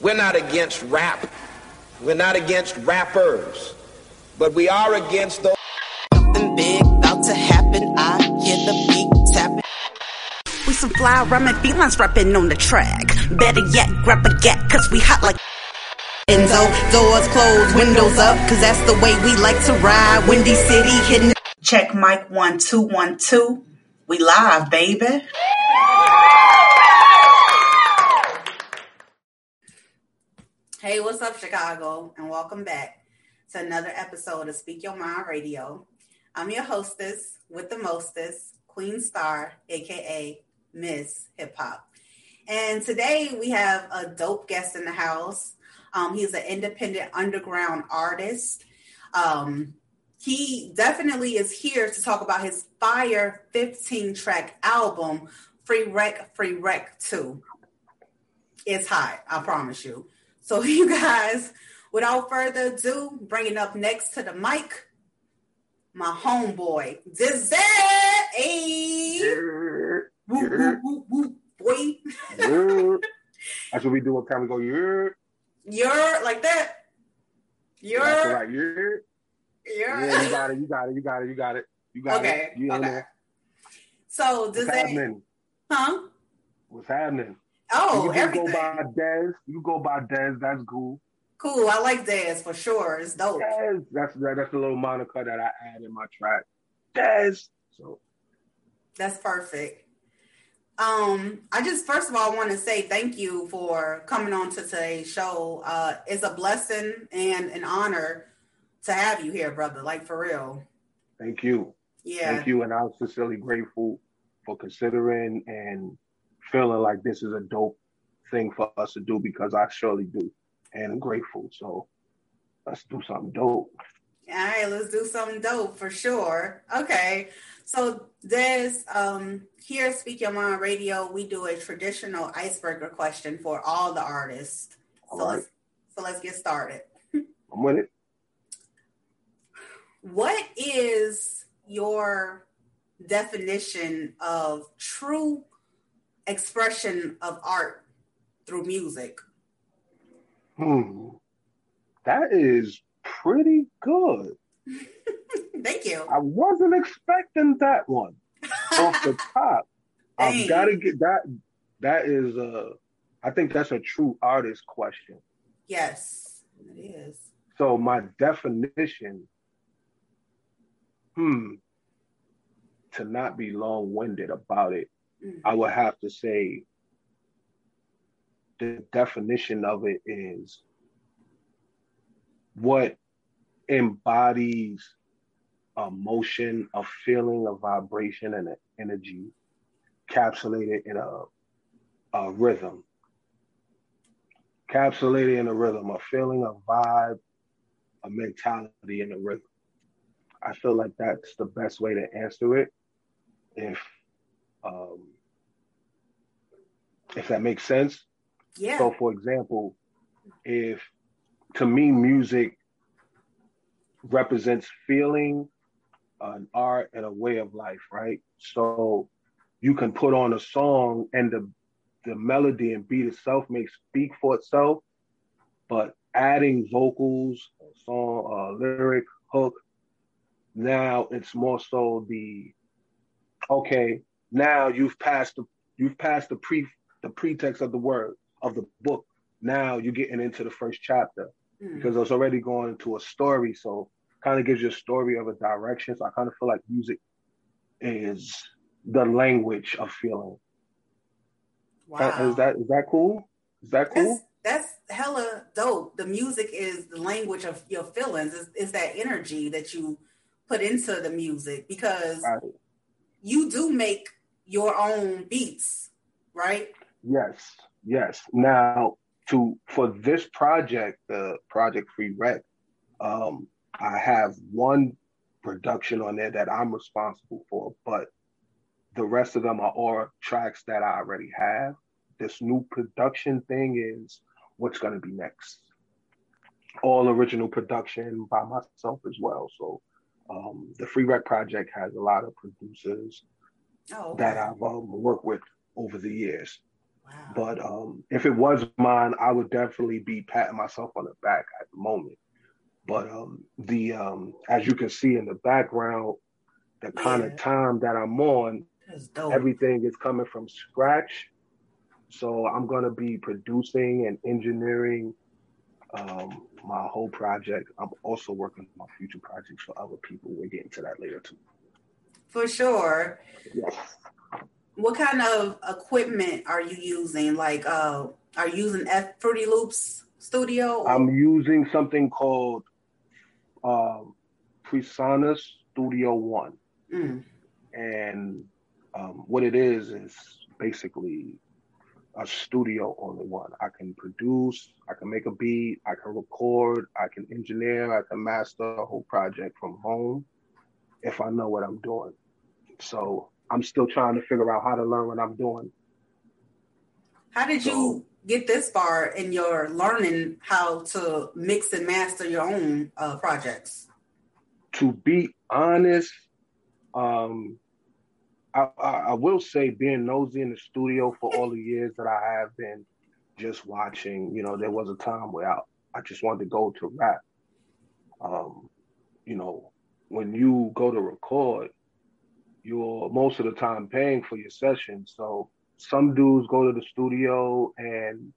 We're not against rap. We're not against rappers. But we are against those. Something big about to happen. I hear the beat tapping. We some fly rhyming felines rapping on the track. Better yet, grab a gat, cause we hot like. Enzo, doors closed, windows up, cause that's the way we like to ride. Windy City hitting. Check mic one, two, one, two. We live, baby. Hey, what's up, Chicago? And welcome back to another episode of Speak Your Mind Radio. I'm your hostess with the mostest, Queen Star, aka Miss Hip Hop. And today we have a dope guest in the house. Um, he's an independent underground artist. Um, he definitely is here to talk about his Fire 15 track album, Free Wreck, Free Wreck 2. It's hot, I promise you. So, you guys, without further ado, bringing up next to the mic, my homeboy, Dizzy. Hey. Woo, woo, woo, woo, boy. That's what we do. What time we go? Yeah. You're like that. You're That's right. Yeah. you're Yeah. You got it. You got it. You got it. You got it. You got okay. it. You okay. there. So What's happening? huh? What's happening? Oh, you can everything. go by Dez. You go by Dez. That's cool. Cool. I like Dez for sure. It's dope. Dez. That's that, that's the little moniker that I add in my track. Dez. So That's perfect. Um, I just first of all want to say thank you for coming on to today's show. Uh, it's a blessing and an honor to have you here, brother. Like for real. thank you. Yeah. Thank you. And I'm sincerely grateful for considering and feeling like this is a dope thing for us to do because I surely do. And I'm grateful. So let's do something dope. All right, let's do something dope for sure. Okay. So Des, um, here at Speak Your Mind Radio, we do a traditional icebreaker question for all the artists. So All right. let's so let's get started. I'm with it. What is your definition of true expression of art through music? Hmm. That is pretty good. Thank you. I wasn't expecting that one off the top. I've got to get that. That is a. I think that's a true artist question. yes, it is. So my definition, hmm, to not be long-winded about it, I would mm. have to say the definition of it is what embodies emotion, a feeling, a vibration, and an energy capsulated in a, a rhythm. Capsulated in a rhythm, a feeling, a vibe, a mentality in a rhythm. I feel like that's the best way to answer it. If um, if that makes sense. Yeah. So, for example, if to me music represents feeling, an art, and a way of life, right? So you can put on a song and the the melody and beat itself may speak for itself, but adding vocals, song, uh, lyric, hook, now it's more so the okay. Now you've passed the you've passed the pre the pretext of the word of the book. Now you're getting into the first chapter Mm. because it's already going into a story. So kind of gives you a story of a direction. So I kind of feel like music is the language of feeling. wow. Is that is that cool? Is that cool? That's that's hella dope. The music is the language of your feelings. Is is that energy that you put into the music because Right. you do make your own beats, right? Yes, yes. Now to for this project, the project Free Rec, um, I have one production on there that I'm responsible for, but the rest of them are all tracks that I already have. This new production thing is what's going to be next. All original production by myself as well. So um, the Free Rec Project has a lot of producers oh, okay. that I've um, worked with over the years. Wow. But um, if it was mine, I would definitely be patting myself on the back at the moment. But um, the um, as you can see in the background, the yeah. kind of time that I'm on, everything is coming from scratch. So I'm gonna be producing and engineering um, my whole project. I'm also working on my future projects for other people. We'll get into that later too. For sure. Yes. What kind of equipment are you using? Like, uh, are you using F Fruity Loops Studio? I'm using something called um, Presonus Studio One, mm. and um, what it is is basically a studio on the one. I can produce, I can make a beat, I can record, I can engineer, I can master a whole project from home if I know what I'm doing. So I'm still trying to figure out how to learn what I'm doing. How did so, you get this far in your learning how to mix and master your own uh, projects? To be honest, um, I, I, I, will say being nosy in the studio for all the years that I have been just watching, you know, there was a time where I, I just wanted to go to rap. Um, you know, when you go to record, you're most of the time paying for your session. So some dudes go to the studio and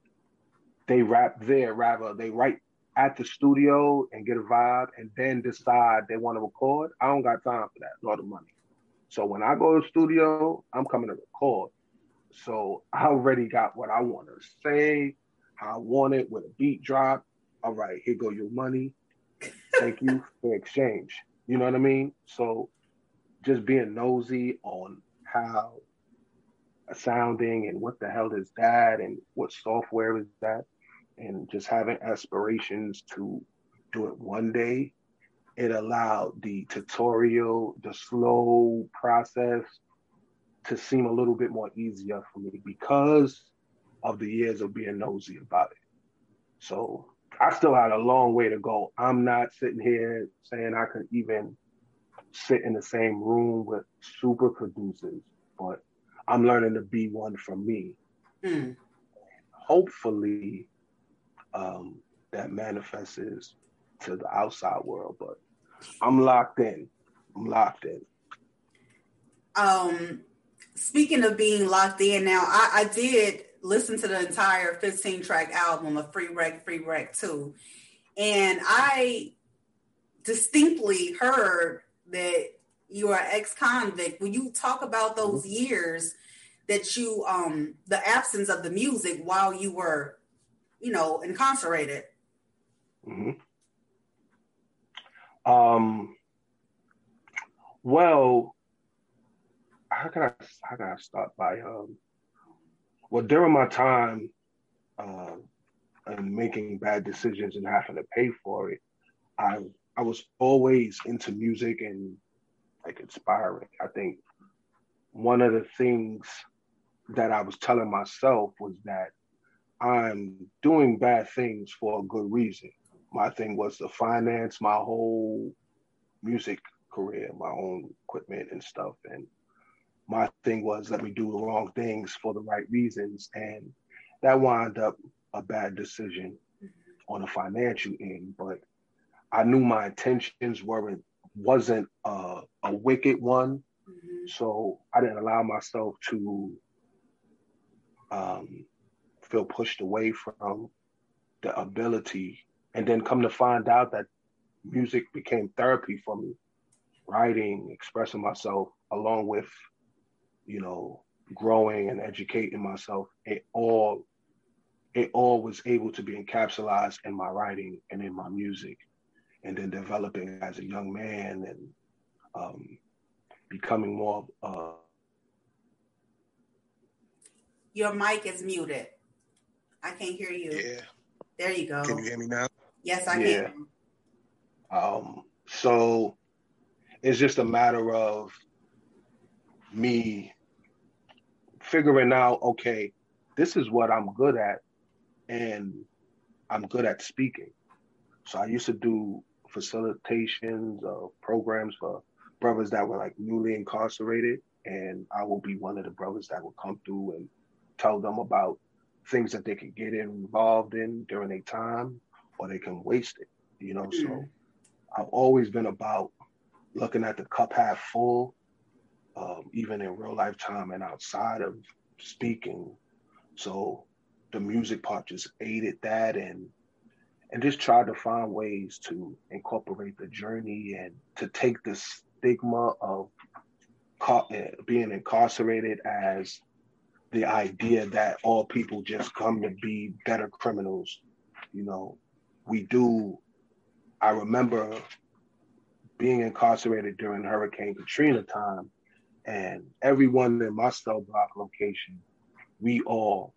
they rap there rather they write at the studio and get a vibe and then decide they want to record. I don't got time for that, nor the money. So when I go to the studio, I'm coming to record. So I already got what I want to say, how I want it with a beat drop. All right, here go your money. Thank you for exchange. You know what I mean? So just being nosy on how sounding and what the hell is that and what software is that and just having aspirations to do it one day it allowed the tutorial, the slow process to seem a little bit more easier for me because of the years of being nosy about it. So I still had a long way to go. I'm not sitting here saying I could even sit in the same room with super producers, but I'm learning to be one for me. Mm. Hopefully, um, that manifests to the outside world, but I'm locked in. I'm locked in. Um, speaking of being locked in, now I, I did listen to the entire 15 track album of Free Rec, Free Rec 2, and I distinctly heard that you are ex-convict. When you talk about those mm-hmm. years that you, um, the absence of the music while you were, you know, incarcerated. Mm-hmm. Um, well, how can I how can I start by um, well during my time uh, and making bad decisions and having to pay for it, I I was always into music and like inspiring. I think one of the things that I was telling myself was that I'm doing bad things for a good reason my thing was to finance my whole music career, my own equipment and stuff. And my thing was let me do the wrong things for the right reasons. And that wound up a bad decision on a financial end. But I knew my intentions weren't wasn't a, a wicked one. Mm-hmm. So I didn't allow myself to um, feel pushed away from the ability and then come to find out that music became therapy for me writing expressing myself along with you know growing and educating myself it all it all was able to be encapsulated in my writing and in my music and then developing as a young man and um, becoming more uh, your mic is muted I can't hear you. Yeah. There you go. Can you hear me now? Yes, I Yeah. can. Um, so it's just a matter of me figuring out, okay, this is what I'm good at, and I'm good at speaking. So I used to do facilitations of programs for brothers that were like newly incarcerated, and I will be one of the brothers that will come through and tell them about things that they can get involved in during their time, or they can waste it. You know, so Mhm. I've always been about looking at the cup half full, um, even in real life time and outside of speaking. So the music part just aided that and and just tried to find ways to incorporate the journey and to take the stigma of uh, being incarcerated as the idea that all people just come to be better criminals. You know, we do. I remember being incarcerated during Hurricane Katrina time, and everyone in my cell block location, we all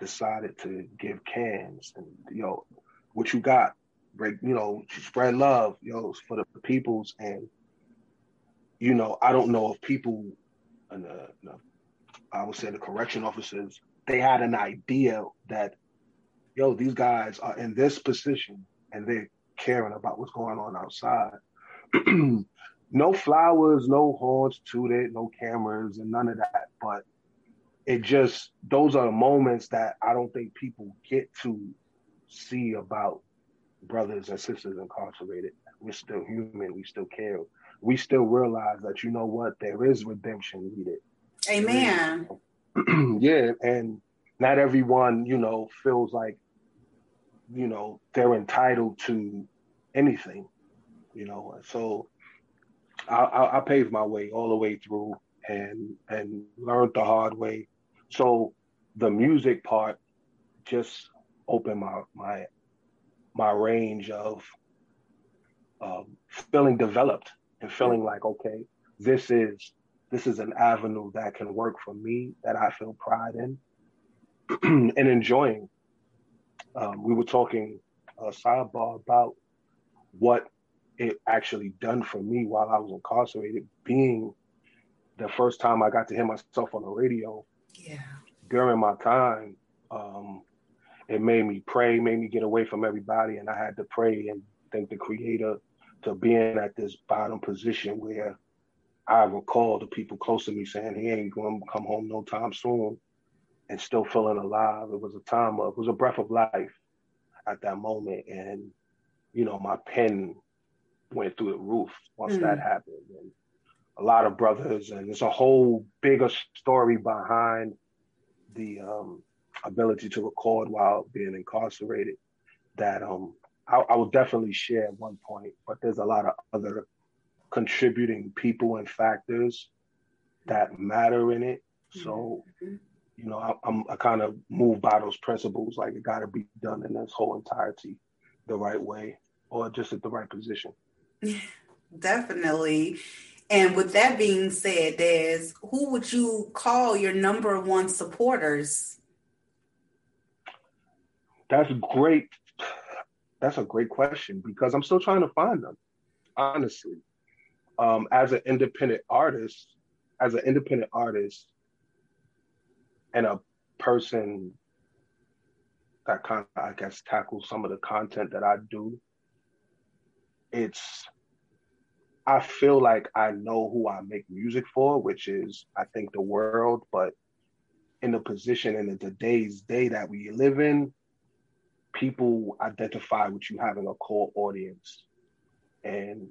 decided to give cans and you know what you got, break, you know, spread love, you know, for the peoples and you know, I don't know if people and uh, the I would say the correction officers, they had an idea that yo, these guys are in this position and they're caring about what's going on outside. no flowers, no horns tooted, no cameras, and none of that. But it just those are the moments that I don't think people get to see about brothers and sisters incarcerated. We're still human. We still care. We still realize that you know what there is redemption needed. Amen. yeah, and not everyone, you know, feels like, you know, they're entitled to anything, you know. So I, I, I paved my way all the way through and and learned the hard way. So the music part just opened my my my range of um, feeling developed and feeling like okay, this is this is an avenue that can work for me that I feel pride in and enjoying. Um, we were talking uh, sidebar about what it actually done for me while I was incarcerated, being the first time I got to hear myself on the radio Yeah. during my time. Um, it made me pray, made me get away from everybody, and I had to pray and thank the Creator to being at this bottom position where I recall the people close to me saying he ain't going to come home no time soon, and still feeling alive. It was a time of, it was a breath of life at that moment, and you know my pen went through the roof once Mm. that happened, and a lot of brothers, and there's a whole bigger story behind the um, ability to record while being incarcerated that um, I, I will definitely share at one point, but there's a lot of other contributing people and factors that matter in it. So, Mhm. you know, I, I'm I kind of move by those principles, like it got to be done in its whole entirety, the right way, or just at the right position. Definitely. And with that being said, Des, who would you call your number one supporters? That's great. That's a great question because I'm still trying to find them, honestly. Um, as an independent artist, as an independent artist, and a person that kind of, I guess, tackles some of the content that I do, it's, I feel like I know who I make music for, which is, I think, the world, but in the position and in the today's day that we live in, people identify with you having a core audience. And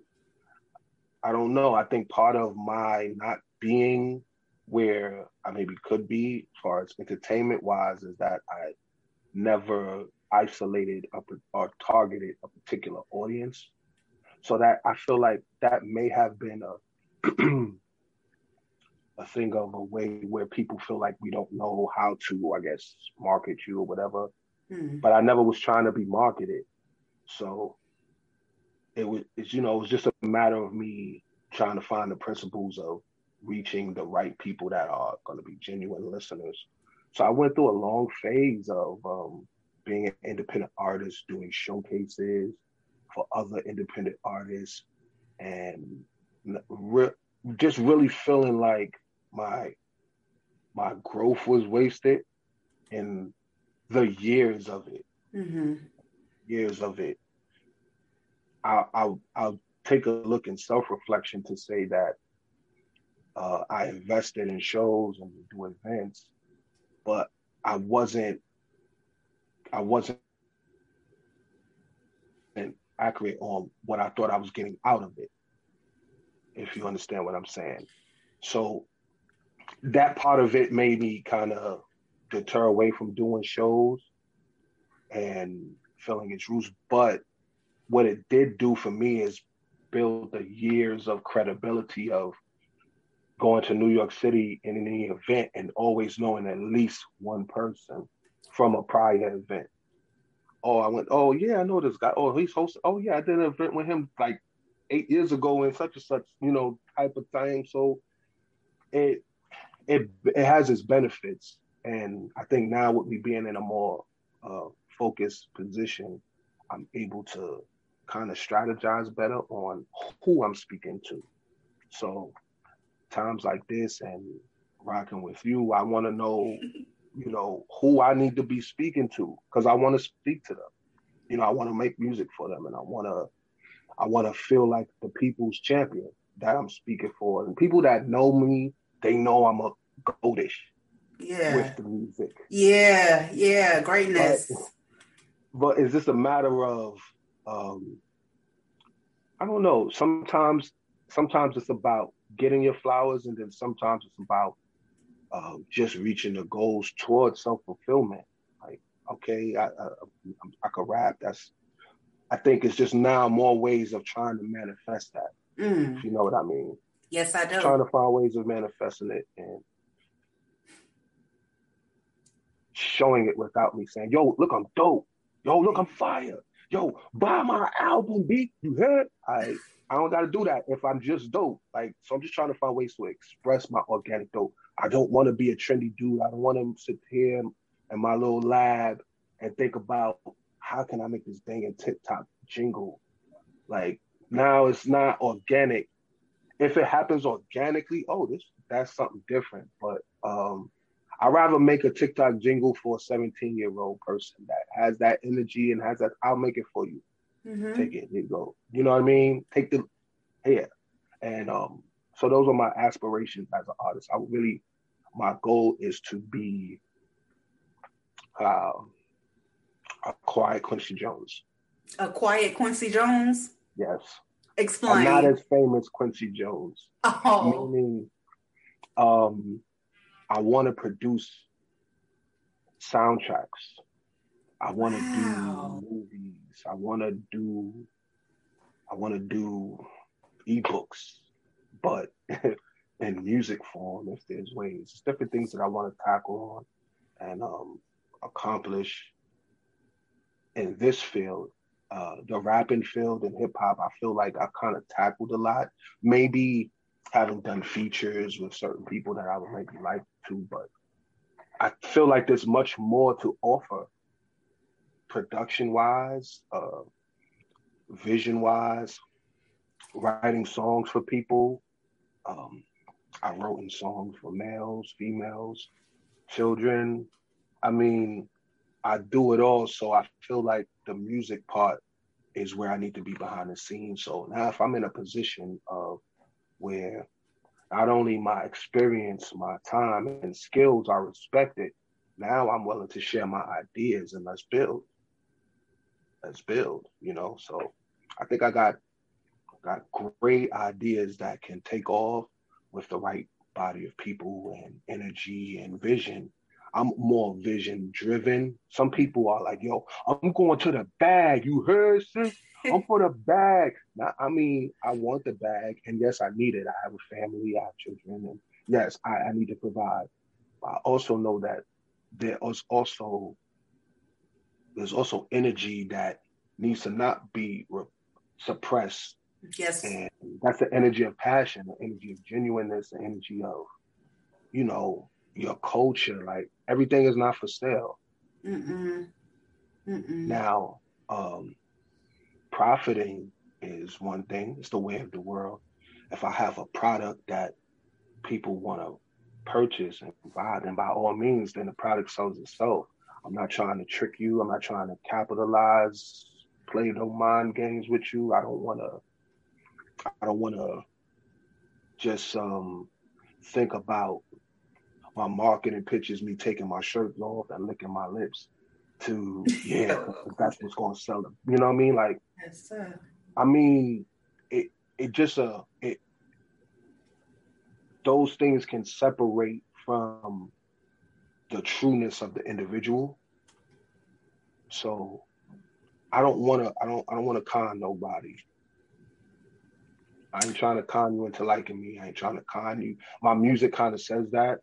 I don't know. I think part of my not being where I maybe could be as far as entertainment wise is that I never isolated or targeted a particular audience. So that I feel like that may have been a a thing of a way where people feel like we don't know how to, I guess, market you or whatever Hmm. but I never was trying to be marketed. So it was, you know, it was just a matter of me trying to find the principles of reaching the right people that are going to be genuine listeners. So I went through a long phase of um, being an independent artist, doing showcases for other independent artists, and re- just really feeling like my my growth was wasted in the years of it. Mm-hmm. Years of it. I'll, I'll, I'll take a look in self reflection to say that uh, I invested in shows and do events, but I wasn't I wasn't accurate on what I thought I was getting out of it. If you understand what I'm saying. So that part of it made me kind of deter away from doing shows and filling its roots. But what it did do for me is build the years of credibility of going to New York City in any event and always knowing at least one person from a prior event. Oh, I went, oh yeah, I know this guy. Oh, he's hosting. Oh yeah, I did an event with him like eight years ago in such and such, you know, type of thing. So it it it has its benefits. And I think now with me being in a more uh, focused position, I'm able to kind of strategize better on who I'm speaking to. So times like this and rocking with you, I want to know, you know, who I need to be speaking to because I want to speak to them. You know, I want to make music for them, and I want to, I want to feel like the people's champion that I'm speaking for, and people that know me, they know I'm a goatish. Yeah. With the music. Yeah, yeah, greatness. But, but is this a matter of, um, I don't know. Sometimes, sometimes it's about getting your flowers, and then sometimes it's about uh, just reaching the goals towards self fulfillment. Like, okay, I, I, I could rap. That's, I think it's just now more ways of trying to manifest that. Mm. If you know what I mean. Yes, I do. Trying to find ways of manifesting it and showing it without me saying, "Yo, look, I'm dope. Yo, look, I'm fire. Yo, buy my album, beat. You heard? I I don't got to do that if I'm just dope. Like, so I'm just trying to find ways to express my organic dope. I don't want to be a trendy dude. I don't want to sit here in my little lab and think about how can I make this dang and TikTok jingle. Like now it's not organic. If it happens organically, oh, this that's something different. But um, I'd rather make a TikTok jingle for a 17 year old person that has that energy and has that. I'll make it for you. Mm-hmm. Take it, you go. You know what I mean? Take the yeah. And um, so those are my aspirations as an artist. I really my goal is to be uh, a quiet Quincy Jones. A quiet Quincy Jones? Yes. Explain. I'm not as famous Quincy Jones. Oh. Meaning, um, I want to produce soundtracks. I want to wow. do movies. I want to do. I want to do ebooks, but in music form. If there's ways, it's different things that I want to tackle on and um, accomplish in this field. Uh, the rapping field and hip hop, I feel like I kind of tackled a lot. Maybe haven't done features with certain people that I would maybe like to, but I feel like there's much more to offer production wise, uh, vision wise, writing songs for people. Um, I wrote in songs for males, females, children. I mean, I do it all. So I feel like the music part is where I need to be behind the scenes. So now if I'm in a position of where not only my experience, my time and skills are respected, now I'm willing to share my ideas and let's build. Let's build, you know. So I think I got got great ideas that can take off with the right body of people and energy and vision. I'm more vision driven. Some people are like, yo, I'm going to the bag. You heard, sis? I'm for the bag. Now, I mean, I want the bag. And yes, I need it. I have a family, I have children. And yes, I, I need to provide. I also know that there is also there's also energy that needs to not be re- suppressed Yes. And that's the energy of passion, the energy of genuineness, the energy of, you know, your culture. Like everything is not for sale. Mm-mm. Mm-mm. Now, um, profiting is one thing, it's the way of the world. If I have a product that people want to purchase and buy, then by all means, then the product sells itself. I'm not trying to trick you. I'm not trying to capitalize, play no mind games with you. I don't want to. I don't want to just um, think about my marketing pitches, me taking my shirt off and licking my lips. To yeah, that's what's going to sell them. You know what I mean? Like, yes, I mean, it it just uh it those things can separate from the trueness of the individual. So I don't want to. I don't. I don't want to con nobody. I ain't trying to con you into liking me. I ain't trying to con you. My music kind of says that.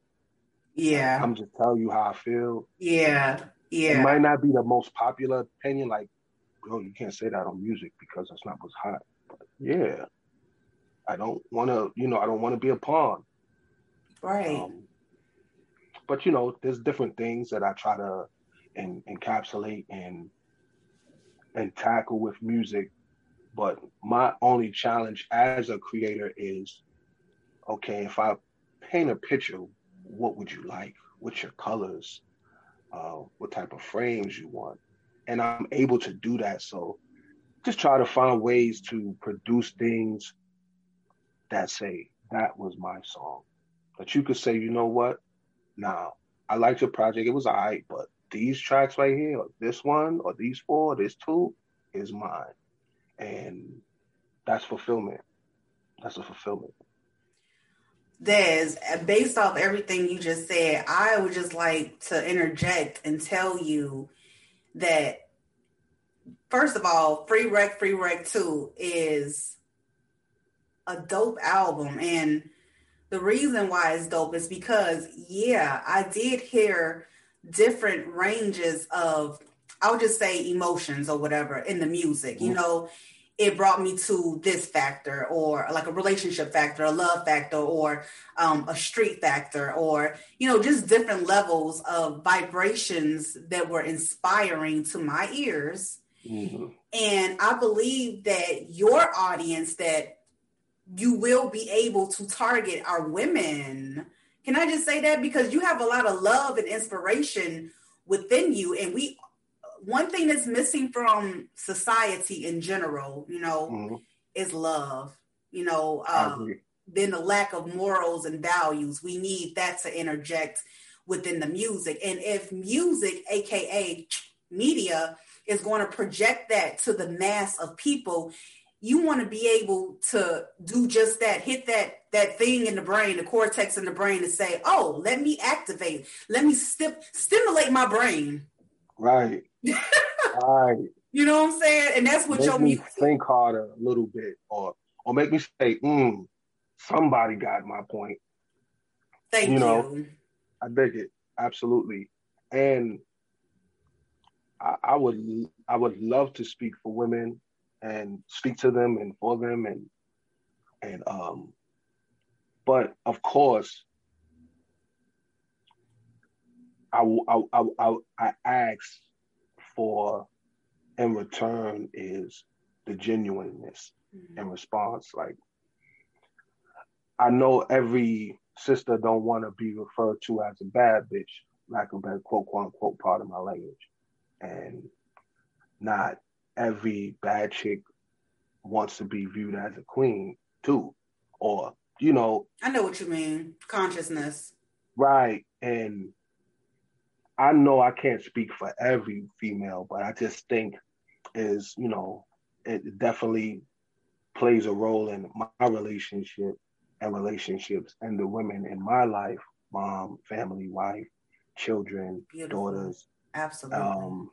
Yeah. I'm just telling you how I feel. Yeah. Yeah. It might not be the most popular opinion. Like, oh, you can't say that on music because that's not what's hot. But yeah. I don't want to. You know, I don't want to be a pawn. Right. Um, but you know, there's different things that I try to en- encapsulate and and tackle with music. But my only challenge as a creator is, okay, if I paint a picture, what would you like? What's your colors? Uh, what type of frames you want? And I'm able to do that. So just try to find ways to produce things that say that was my song. That you could say, you know what? Now, I liked your project. It was all right, but these tracks right here, or this one, or these four, or this two, is mine. And that's fulfillment. That's a fulfillment. Des, based off everything you just said, I would just like to interject and tell you that first of all, Free Wreck, Free Wreck 2 is a dope album. And the reason why it's dope is because, yeah, I did hear different ranges of, I would just say emotions or whatever in the music. Mm-hmm. You know, it brought me to this factor or like a relationship factor, a love factor, or um, a street factor, or, you know, just different levels of vibrations that were inspiring to my ears. Mm-hmm. And I believe that your audience that you will be able to target our women. Can I just say that? Because you have a lot of love and inspiration within you. And we, one thing that's missing from society in general, you know, mm-hmm. is love. You know, um, then the lack of morals and values. We need that to interject within the music. And if music, AKA media, is going to project that to the mass of people, you want to be able to do just that hit that that thing in the brain the cortex in the brain to say oh let me activate let me st- stimulate my brain right. Right. You know what i'm saying? And that's what make your me music think harder a little bit or or make me say mm somebody got my point. Thank you, you. know i dig it. Absolutely. And I, I would i would love to speak for women and speak to them and for them and and um but of course I I I I, I ask for in return is the genuineness mm-hmm. in response like I know every sister don't want to be referred to as a bad bitch, like a bad quote, quote unquote part of my language. And not every bad chick wants to be viewed as a queen too, or you know. I know what you mean. Consciousness. Right, and I know I can't speak for every female, but I just think is you know it definitely plays a role in my relationship and relationships and the women in my life mom family wife children Beautiful. daughters absolutely um,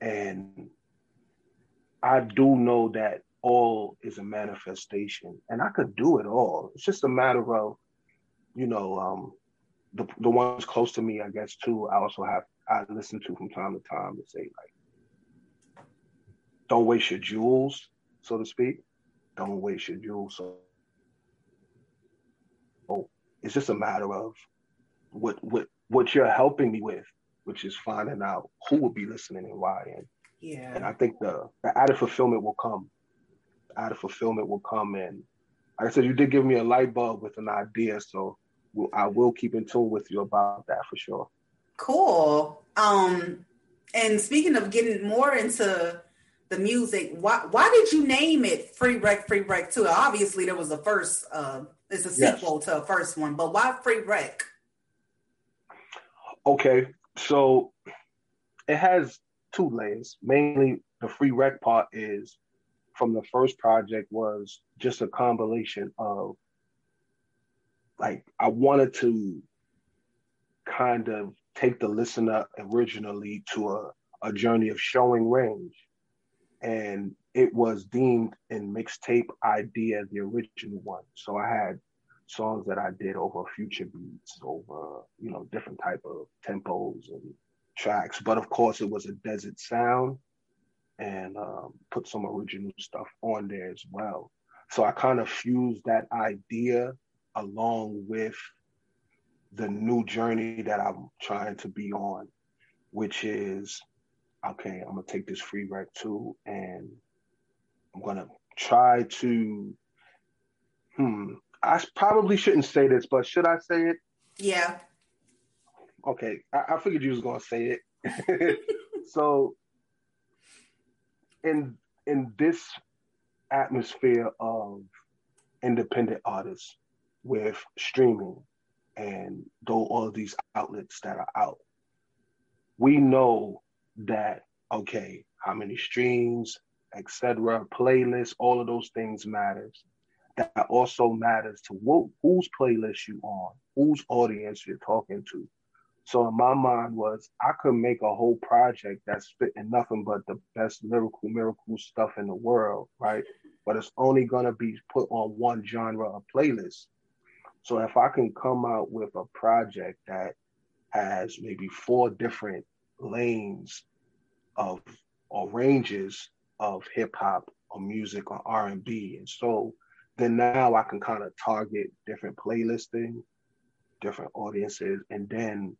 and I do know that all is a manifestation, and I could do it all. It's just a matter of, you know, um, the the ones close to me, I guess too. I also have I listen to from time to time to say like, don't waste your jewels, so to speak. Don't waste your jewels. So, oh, it's just a matter of what what what you're helping me with, which is finding out who will be listening and why, and Yeah. And I think the the added fulfillment will come. The added fulfillment will come and like I said, you did give me a light bulb with an idea, so I will keep in tune with you about that for sure. Cool. Um, and speaking of getting more into the music, why why did you name it Free Wreck Free Wreck Two? Obviously, there was a first. Uh, it's a sequel yes. to a first one, but why Free Wreck? Okay, so it has two layers. Mainly, the free rec part is from the first project was just a combination of like I wanted to kind of take the listener originally to a, a journey of showing range. And it was deemed in mixtape idea the original one. So I had songs that I did over future beats, over, you know, different type of tempos and tracks. But of course it was a desert sound and um, put some original stuff on there as well. So I kind of fused that idea along with the new journey that I'm trying to be on, which is okay, I'm gonna take this free rec too, and I'm gonna try to hmm. I probably shouldn't say this, but should I say it? Yeah. Okay, I, I figured you was gonna say it. so in in this atmosphere of independent artists with streaming and though all these outlets that are out, we know that okay, how many streams, etc., playlists, all of those things matters. That also matters to what, whose playlist you on, whose audience you're talking to. So in my mind was I could make a whole project that's spitting nothing but the best lyrical miracle stuff in the world, right? But it's only gonna be put on one genre of playlist. So if I can come out with a project that has maybe four different lanes of or ranges of hip hop or music or R and B and so then now I can kind of target different playlisting, different audiences, and then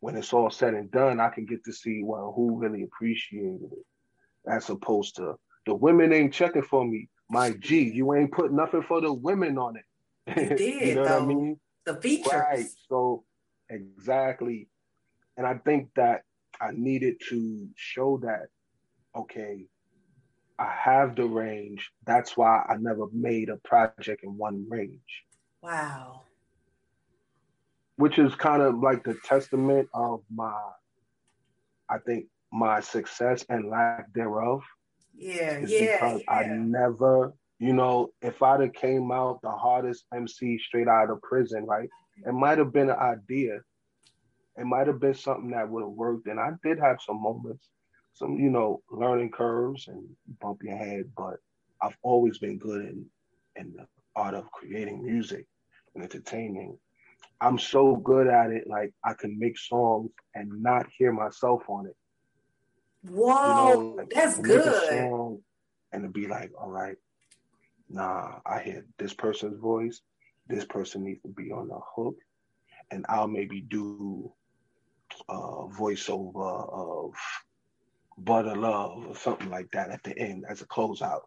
when it's all said and done, I can get to see well who really appreciated it, as opposed to the women ain't checking for me. My G, you ain't put nothing for the women on it. You did, you know though. what I mean? The features. Right. So exactly. And I think that I needed to show that, okay, I have the range. That's why I never made a project in one range. Wow. Which is kind of like the testament of my, I think, my success and lack thereof. Yeah, yeah. Because yeah. I never you know, if I'd have came out the hardest MC straight out of prison, right, it might have been an idea. It might have been something that would have worked. And I did have some moments, some, you know, learning curves and bump your head, but I've always been good in in the art of creating music and entertaining. I'm so good at it, like I can make songs and not hear myself on it. Whoa, you know, like, that's good. and to be like, all right, nah, I hear this person's voice. This person needs to be on the hook, and I'll maybe do a voiceover of "Butter Love" or something like that at the end as a closeout,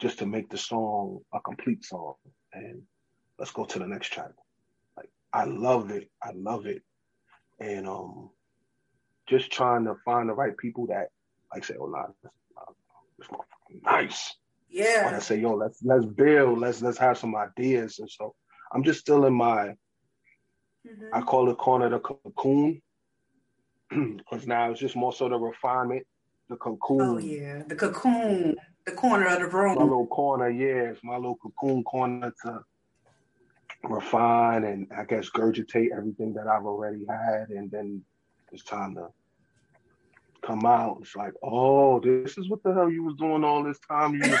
just to make the song a complete song. And let's go to the next track. Like I love it, I love it, and um, just trying to find the right people that like say, "Oh, nah, this, nah, this nice." Yeah. I say, yo, let's let's build, let's let's have some ideas. And so I'm just still in my mm-hmm. I call it corner the cocoon. Because now it's just more so the refinement, the cocoon. Oh yeah, the cocoon, the corner of the room. My little corner, yeah, it's my little cocoon corner to refine and I guess gurgitate everything that I've already had, and then it's time to come out. It's like, oh, this is what the hell you was doing all this time. You,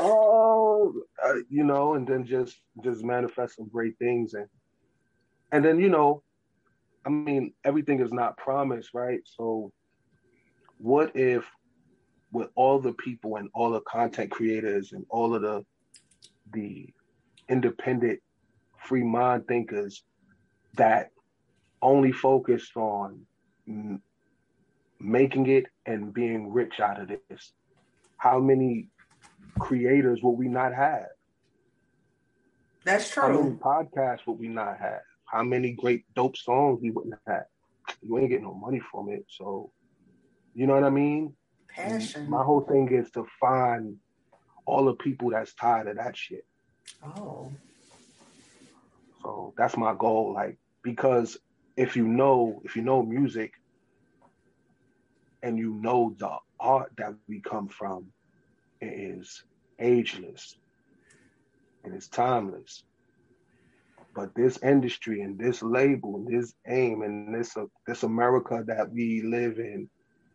oh, uh, you know, and then just just manifest some great things, and and then you know, I mean, everything is not promised, right? So, what if with all the people and all the content creators and all of the the independent free mind thinkers that only focused on making it and being rich out of this. How many creators will we not have? That's true. How many podcasts would we not have? How many great dope songs we wouldn't have? You ain't getting no money from it. So you know what I mean? Passion. My whole thing is to find all the people that's tired of that shit. Oh. So that's my goal. Like, because if you know, if you know music and you know the art that we come from, it is ageless and it's timeless. But this industry and this label and this aim and this uh, this America that we live in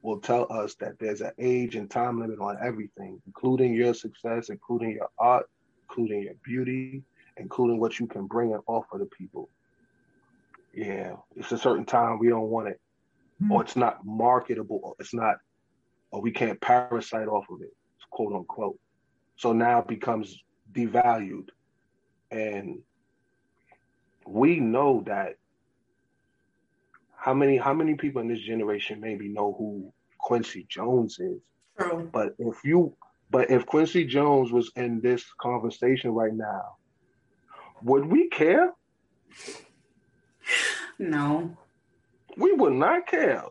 will tell us that there's an age and time limit on everything, including your success, including your art, including your beauty, including what you can bring and offer to people. Yeah, it's a certain time we don't want it, mm-hmm. or it's not marketable, or it's not, or we can't parasite off of it, quote unquote. So now it becomes devalued. And we know that how many how many people in this generation maybe know who Quincy Jones is? True. But if you but if Quincy Jones was in this conversation right now, would we care? No. We would not care.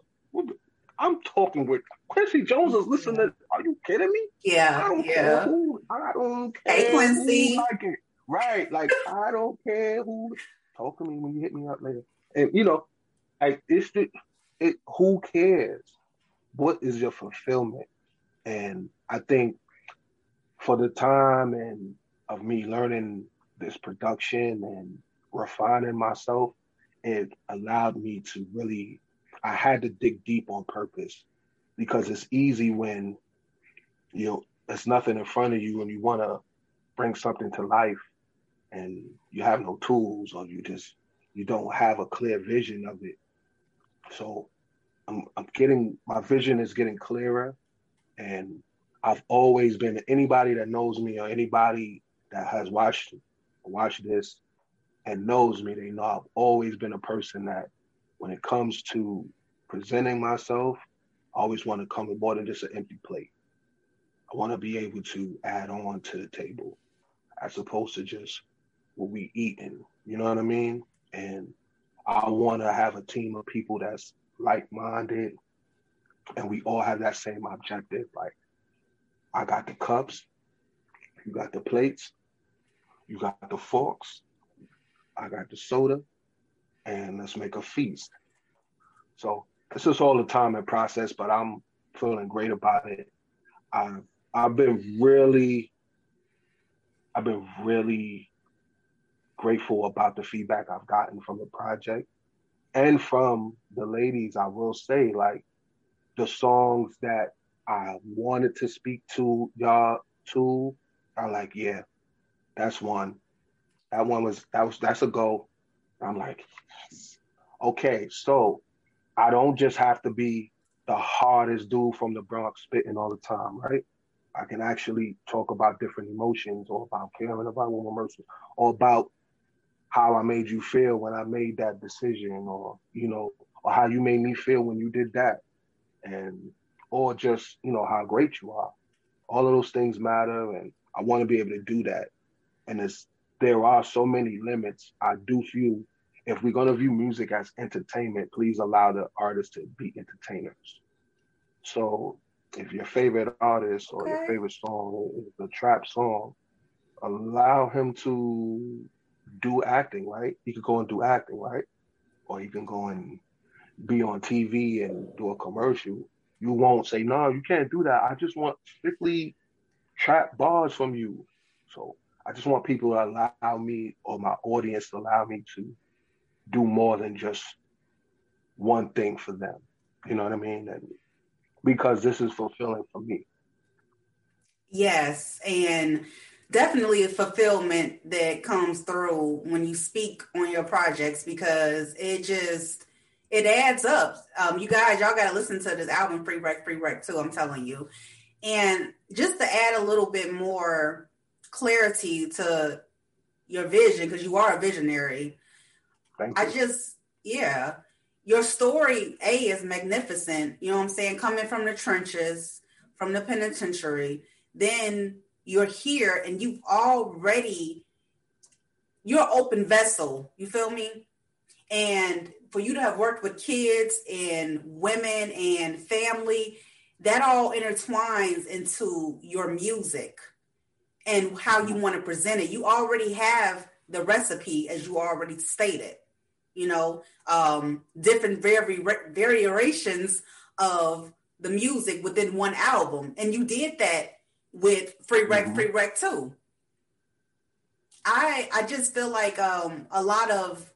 I'm talking with Quincy Jones is listening. Are you kidding me? Yeah. I don't yeah. care who. I don't care. Hey, Quincy. Like it. Right. Like I don't care who. Talk to me when you hit me up later. And you know, like it's the it. Who cares? What is your fulfillment? And I think for the time and of me learning this production and refining myself, it allowed me to really. I had to dig deep on purpose because it's easy when you know there's nothing in front of you and you want to bring something to life and you have no tools or you just you don't have a clear vision of it. So i'm, I'm getting my vision is getting clearer and i've always been anybody that knows me or anybody that has watched watched this and knows me they know i've always been a person that when it comes to presenting myself I always want to come with more than just an empty plate. I want to be able to add on to the table as opposed to just what we eating. You know what I mean? And I want to have a team of people that's like-minded and we all have that same objective. Like I got the cups, you got the plates, you got the forks, I got the soda, and let's make a feast. So it's just all the time and process, but I'm feeling great about it. I've I've been really I've been really grateful about the feedback I've gotten from the project and from the ladies. I will say, like the songs that I wanted to speak to y'all to are like, yeah, that's one. That one was that was that's a go. I'm like, yes. okay, so I don't just have to be the hardest dude from the Bronx spitting all the time, right? I can actually talk about different emotions or about caring about woman mercy or about how I made you feel when I made that decision or, you know, or how you made me feel when you did that. And, or just, you know, how great you are. All of those things matter. And I want to be able to do that. And there are so many limits. I do feel if we're going to view music as entertainment, please allow the artists to be entertainers. So if your favorite artist or okay. your favorite song is a trap song, allow him to do acting, right? He could go and do acting, right? Or he can go and be on TV and do a commercial. You won't say, no, you can't do that. I just want strictly trap bars from you. So I just want people to allow me or my audience to allow me to do more than just one thing for them. You know what I mean? And because this is fulfilling for me. Yes, and definitely a fulfillment that comes through when you speak on your projects because it just it adds up. Um, you guys, y'all got to listen to this album, Free Rec, Free Rec too. I'm telling you, and just to add a little bit more clarity to your vision because you are a visionary Thank I just, yeah, your story, A, is magnificent. You know what I'm saying? Coming from the trenches, from the penitentiary, then you're here and you've already, you're open vessel. You feel me? And for you to have worked with kids and women and family, that all intertwines into your music and how you mm-hmm. want to present it. You already have the recipe, as you already stated. You know, um, different vari- variations of the music within one album, and you did that with Free Wreck, mm-hmm. Free Wreck too. I I just feel like um, a lot of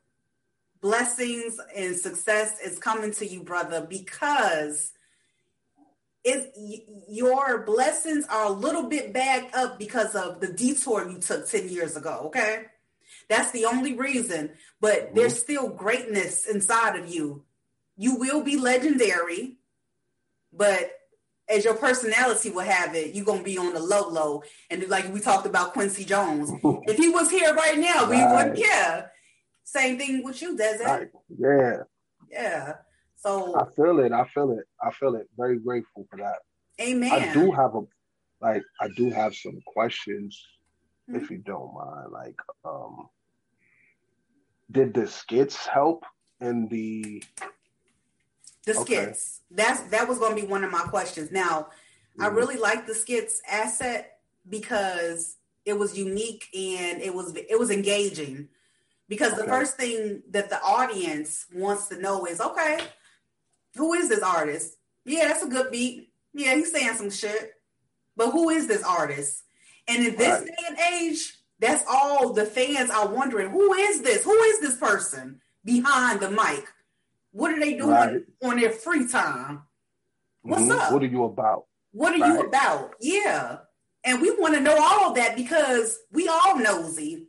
blessings and success is coming to you, brother, because is your blessings are a little bit backed up because of the detour you took 10 years ago okay that's the only reason but mm-hmm. there's still greatness inside of you you will be legendary but as your personality will have it you're going to be on the low low and like we talked about quincy jones if he was here right now we wouldn't care same thing with you desert right. yeah yeah so I feel it. I feel it. I feel it. Very grateful for that. Amen. I do have a like I do have some questions, mm-hmm. if you don't mind. Like, um did the skits help in the the skits? Okay. That's that was gonna be one of my questions. Now, mm-hmm. I really like the skits asset because it was unique and it was it was engaging because okay. the first thing that the audience wants to know is okay who is this artist? Yeah, that's a good beat. Yeah, he's saying some shit. But who is this artist? And in this right. day and age, that's all the fans are wondering. Who is this? Who is this person behind the mic? What are they doing right. on their free time? What's mm-hmm. up? What are you about? What are right. you about? Yeah. And we want to know all of that because we all nosy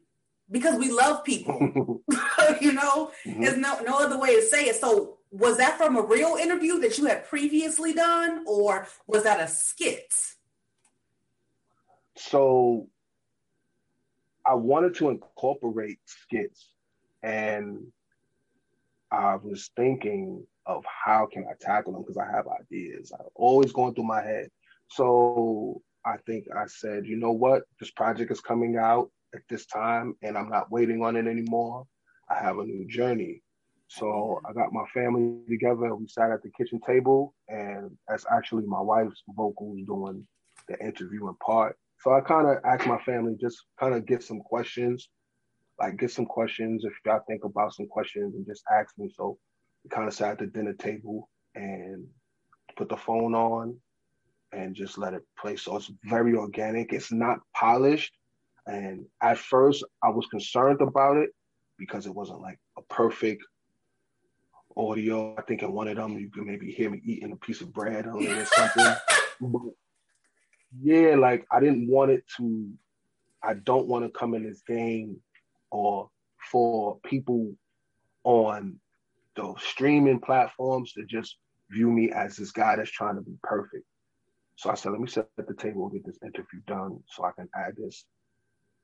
because we love people. you know, mm-hmm. there's no no other way to say it. So was that from a real interview that you had previously done, or was that a skit? So I wanted to incorporate skits, and I was thinking of how can I tackle them because I have ideas. I'm always going through my head. So I think I said, you know what, this project is coming out at this time, and I'm not waiting on it anymore. I have a new journey. So I got my family together. We sat at the kitchen table, and that's actually my wife's vocals doing the interviewing part. So I kind of asked my family just kind of get some questions, like get some questions if y'all think about some questions and just ask me. So we kind of sat at the dinner table and put the phone on and just let it play. So it's very organic. It's not polished. And at first I was concerned about it because it wasn't like a perfect audio. I think in one of them you can maybe hear me eating a piece of bread or something. yeah, like I didn't want it to. I don't want to come in this game or for people on the streaming platforms to just view me as this guy that's trying to be perfect. So I said, let me at the table and get this interview done so I can add this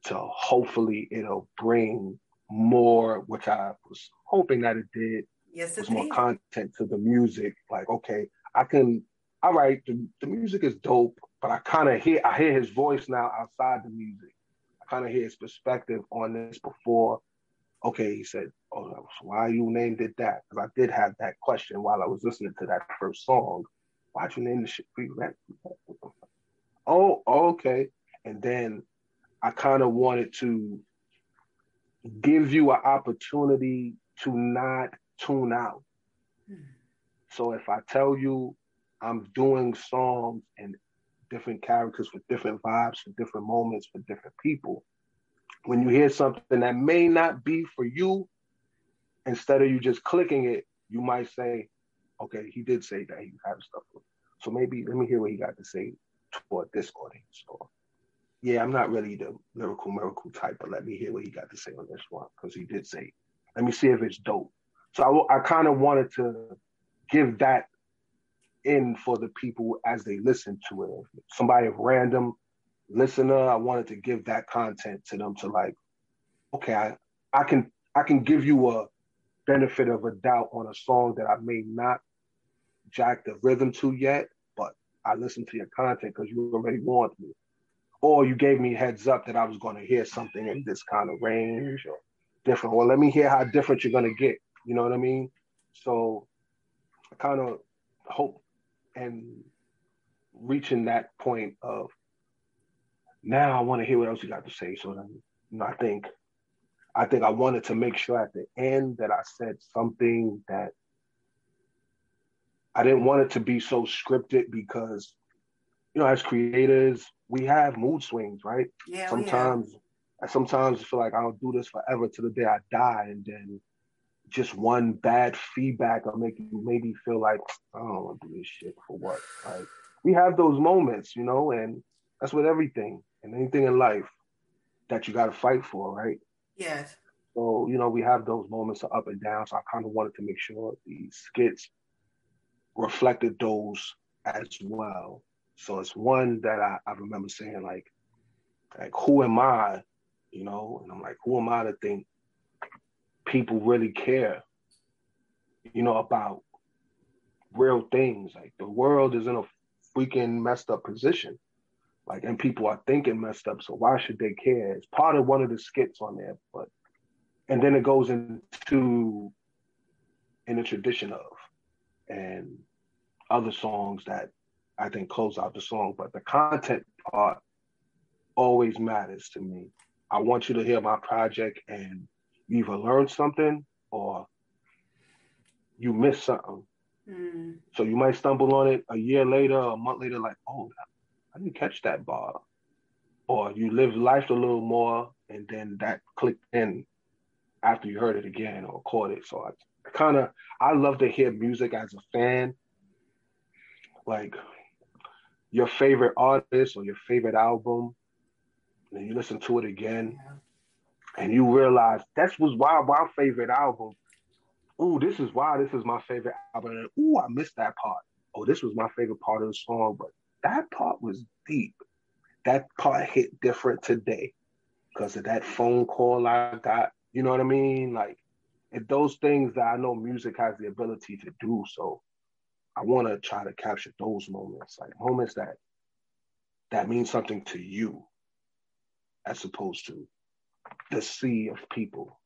to hopefully it'll bring more, which I was hoping that it did, Yes, it's more content to the music. Like, okay, I can. All right, the, the music is dope, but I kind of hear I hear his voice now outside the music. I kind of hear his perspective on this before. Okay, he said, "Oh, so why you named it that?" Because I did have that question while I was listening to that first song. Why'd you name the shit Rent? Oh, okay. And then I kind of wanted to give you an opportunity to not tune out. Hmm. So if I tell you I'm doing songs and different characters for different vibes, for different moments, for different people, when you hear something that may not be for you, instead of you just clicking it, you might say, okay, he did say that he had stuff. So maybe let me hear what he got to say toward this audience. Or, yeah, I'm not really the lyrical miracle type, but let me hear what he got to say on this one because he did say, let me see if it's dope. So I, I kind of wanted to give that in for the people as they listen to it. Somebody random listener, I wanted to give that content to them to like, okay, I, I can I can give you a benefit of a doubt on a song that I may not jack the rhythm to yet, but I listened to your content because you already warned me. Or you gave me heads up that I was going to hear something in this kind of range or different. Well, let me hear how different you're going to get. You know what I mean? So I kind of hope and reaching that point of now I want to hear what else you got to say. So then, you know, I think, I think I wanted to make sure at the end that I said something that I didn't want it to be so scripted because, you know, as creators, we have mood swings, right? Yeah. Sometimes, I sometimes feel like I'll do this forever to the day I die, and then just one bad feedback will make you maybe feel like I don't want to do this shit for what. Like we have those moments, you know, and that's with everything and anything in life that you got to fight for, right? Yes. So you know we have those moments of up and down. So I kind of wanted to make sure these skits reflected those as well. So it's one that I, I remember saying like, like who am I, you know? And I'm like, who am I to think people really care, you know, about real things? Like the world is in a freaking messed up position. Like, and people are thinking messed up. So why should they care? It's part of one of the skits on there, but and then it goes into in the tradition of and other songs that I think close out the song. But the content part always matters to me. I want you to hear my project and you either learn something or you miss something. Mm. So you might stumble on it a year later, a month later, like, oh, I didn't catch that bar. Or you live life a little more and then that clicked in after you heard it again or caught it. So I kind of, I love to hear music as a fan. Like your favorite artist or your favorite album, and you listen to it again, and you realize that's was why my favorite album. Oh, this is why this is my favorite album. Oh, I missed that part. Oh, this was my favorite part of the song, but that part was deep. That part hit different today because of that phone call I got. You know what I mean? Like, those things that I know music has the ability to do. So I want to try to capture those moments, like moments that that mean something to you, as opposed to the sea of people.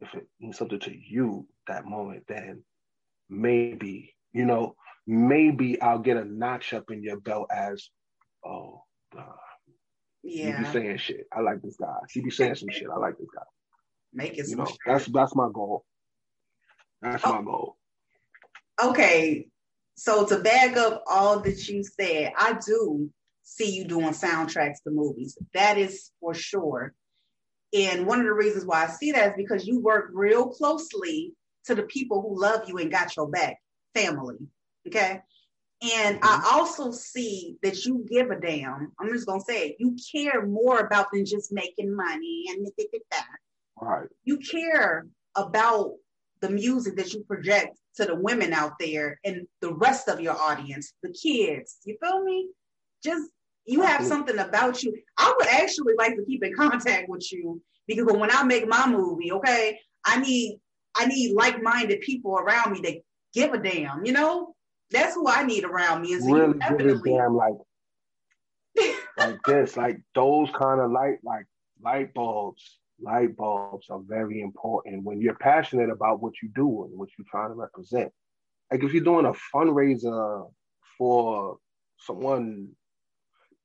If it means something to you that moment, then maybe you know, maybe I'll get a notch up in your belt as, oh, uh, yeah, he be saying shit. I like this guy. He be saying some shit. I like this guy. Make it you know, that's that's my goal. That's oh. my goal. Okay, so to back up all that you said, I do see you doing soundtracks to movies. That is for sure. And one of the reasons why I see that is because you work real closely to the people who love you and got your back, family. Okay. And I mm-hmm. also see that you give a damn. I'm just gonna say it. You care more about than just making money and that. Right. You care about the music that you project to the women out there and the rest of your audience, the kids. You feel me? Just you have something about you. I would actually like to keep in contact with you because when I make my movie, okay, I need I need like-minded people around me that give a damn, you know? That's who I need around me. Is really give a damn like like this, like those kind of light like light bulbs light bulbs are very important when you're passionate about what you do and what you're trying to represent. Like if you're doing a fundraiser for someone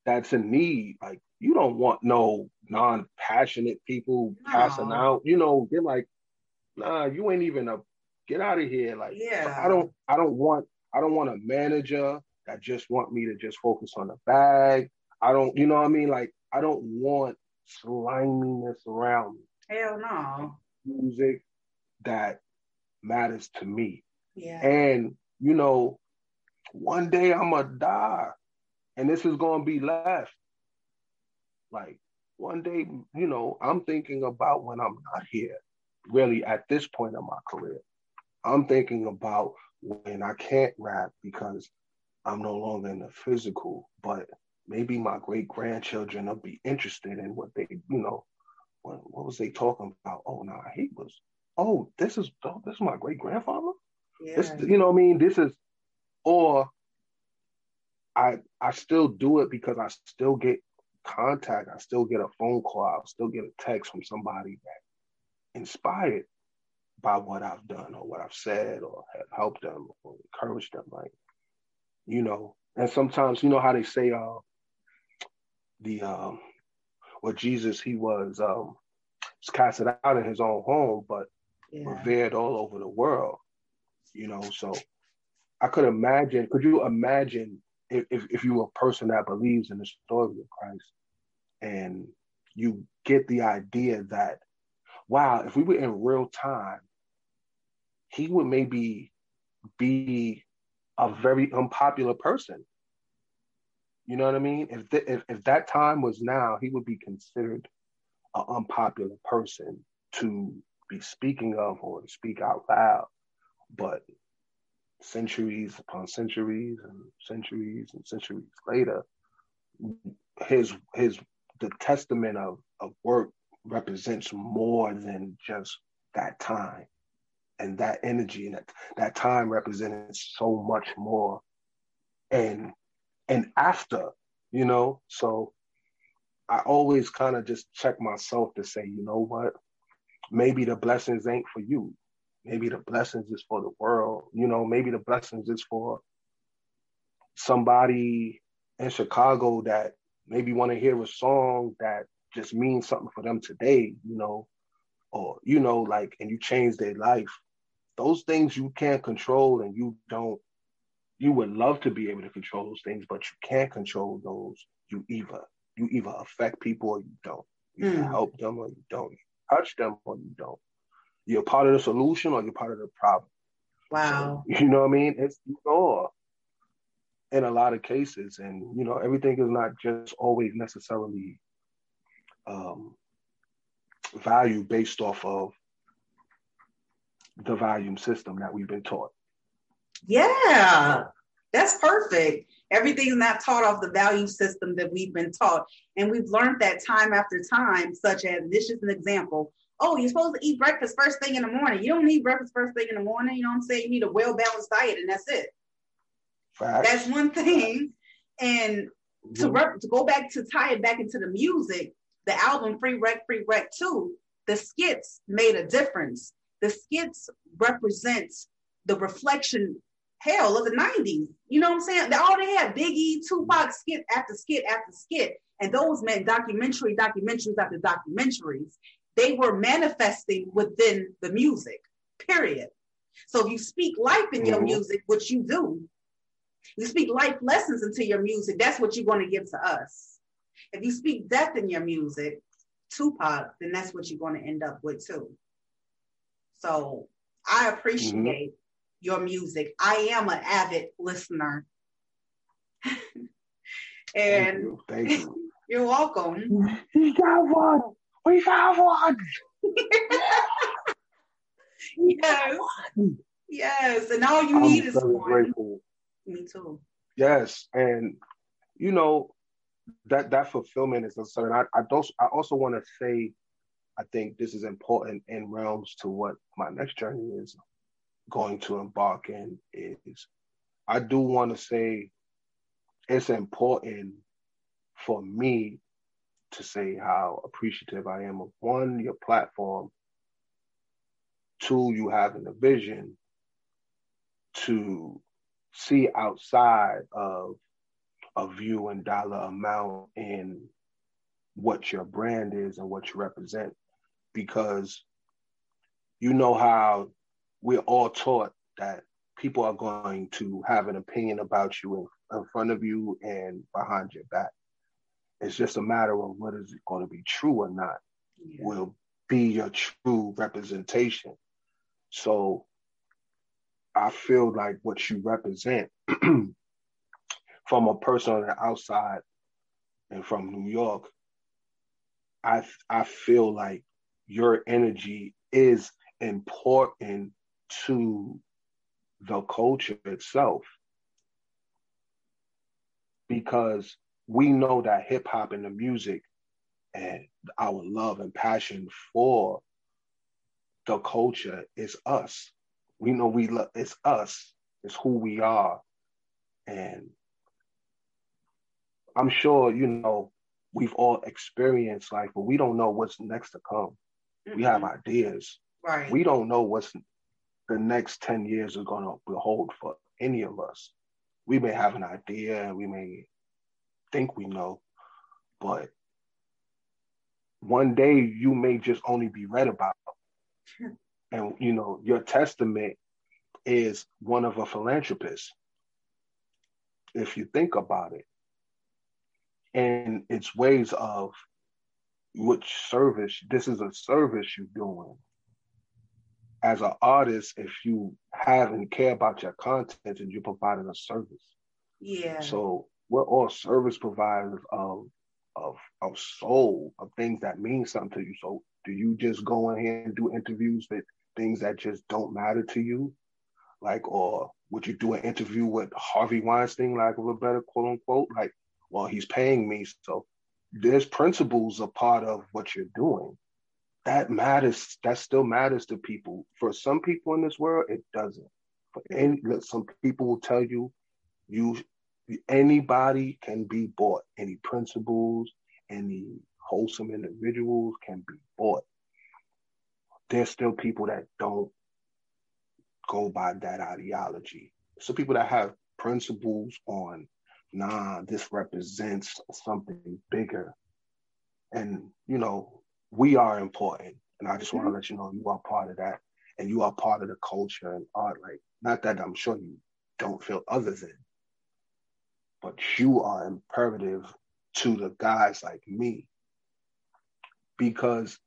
that's in need, like you don't want no non-passionate people no. passing out. You know, they're like, nah, you ain't even a get out of here. Like, yeah, I don't, I don't want, I don't want a manager that just want me to just focus on the bag. I don't, you know what I mean? Like, I don't want sliminess around me. Hell no. Music that matters to me. Yeah. And, you know, one day I'm going to die and this is going to be left. Like, one day, you know, I'm thinking about when I'm not here, really at this point in my career. I'm thinking about when I can't rap because I'm no longer in the physical, but maybe my great grandchildren will be interested in what they, you know, what, what was they talking about? Oh, no, nah, he was oh, this is oh, this is my great grandfather. Yeah. This, you know what I mean? This is, or I I still do it because I still get contact. I still get a phone call. I'll still get a text from somebody that inspired by what I've done or what I've said or have helped them or encouraged them. Like, you know, and sometimes you know how they say uh the um what Jesus he was um was casted out in his own home, but yeah. revered all over the world. You know, so I could imagine, could you imagine if, if, if you were a person that believes in the story of Christ and you get the idea that, wow, if we were in real time, he would maybe be a very unpopular person. You know what I mean? If, if if that time was now, he would be considered an unpopular person to be speaking of or to speak out loud. But centuries upon centuries and centuries and centuries later, his his the testament of, of work represents more than just that time and that energy and that, that time represented so much more. And and after you know so i always kind of just check myself to say you know what? Maybe the blessings ain't for you maybe the blessings is for the world you know maybe the blessings is for somebody in chicago that maybe want to hear a song that just means something for them today you know? Or you know like and you change their life. Those things you can't control and you don't you would love to be able to control those things but you can't control those. You either you either affect people or you don't. You mm. help them or you don't. You touch them or you don't you're part of the solution or you're part of the problem wow so, you know what i mean it's or in a lot of cases and you know everything is not just always necessarily um value based off of the volume system that we've been taught. Yeah, that's perfect. Everything's not taught off the value system that we've been taught. And we've learned that time after time, such as this is an example. Oh, you're supposed to eat breakfast first thing in the morning. You don't need breakfast first thing in the morning. You know what I'm saying? You need a well balanced diet, and that's it. Facts. That's one thing. And to, mm-hmm. to go back to tie it back into the music, the album Free Wreck, Free Wreck 2, the skits made a difference the skits represent the reflection hell of the 90s. You know what I'm saying? They all they had Biggie, Tupac skit after skit after skit. And those meant documentary, documentaries after documentaries. They were manifesting within the music, period. So if you speak life in your mm-hmm. music, which you do, you speak life lessons into your music, that's what you're going to give to us. If you speak death in your music, Tupac, then that's what you're going to end up with too. So I appreciate mm-hmm. your music. I am an avid listener. and Thank you. Thank you. you're welcome. We got one. We got one. yes. Yes. And all you I'm need is one. Grateful. Me too. Yes. And you know, that that fulfillment is concerned. I, I don't I also want to say I think this is important in realms to what my next journey is going to embark in is I do want to say it's important for me to say how appreciative I am of one, your platform, two, you having the vision to see outside of a view and dollar amount in what your brand is and what you represent because you know how we're all taught that people are going to have an opinion about you in, in front of you and behind your back. It's just a matter of what is going to be true or not yeah. will be your true representation. So I feel like what you represent from a person on the outside and from New York, I I feel like your energy is important to the culture itself because we know that hip hop and the music and our love and passion for the culture is us. We know we love it's us. It's who we are. And I'm sure, you know, we've all experienced life, but we don't know what's next to come. Mm-hmm. We have ideas. Right. We don't know what's the next 10 years are going to behold for any of us. We may have an idea, we may think we know, but one day you may just only be read about. and you know, your testament is one of a philanthropist. If you think about it. And it's ways of which service, this is a service you're doing. As an artist, if you have and care about your content and you're providing a service. Yeah. So we're all service providers of of of soul, of things that mean something to you. So do you just go in here and do interviews with things that just don't matter to you? Like, or would you do an interview with Harvey Weinstein, like a better quote unquote? Like, well, he's paying me. So there's principles a part of what you're doing. That matters. That still matters to people. For some people in this world, it doesn't. For any, some people will tell you, you anybody can be bought. Any principles, any wholesome individuals can be bought. There's still people that don't go by that ideology. So people that have principles on, nah, this represents something bigger. And, you know, we are important. And I just want to mm-hmm. let you know you are part of that. And you are part of the culture and art. Like, not that I'm sure you don't feel other than, but you are imperative to the guys like me because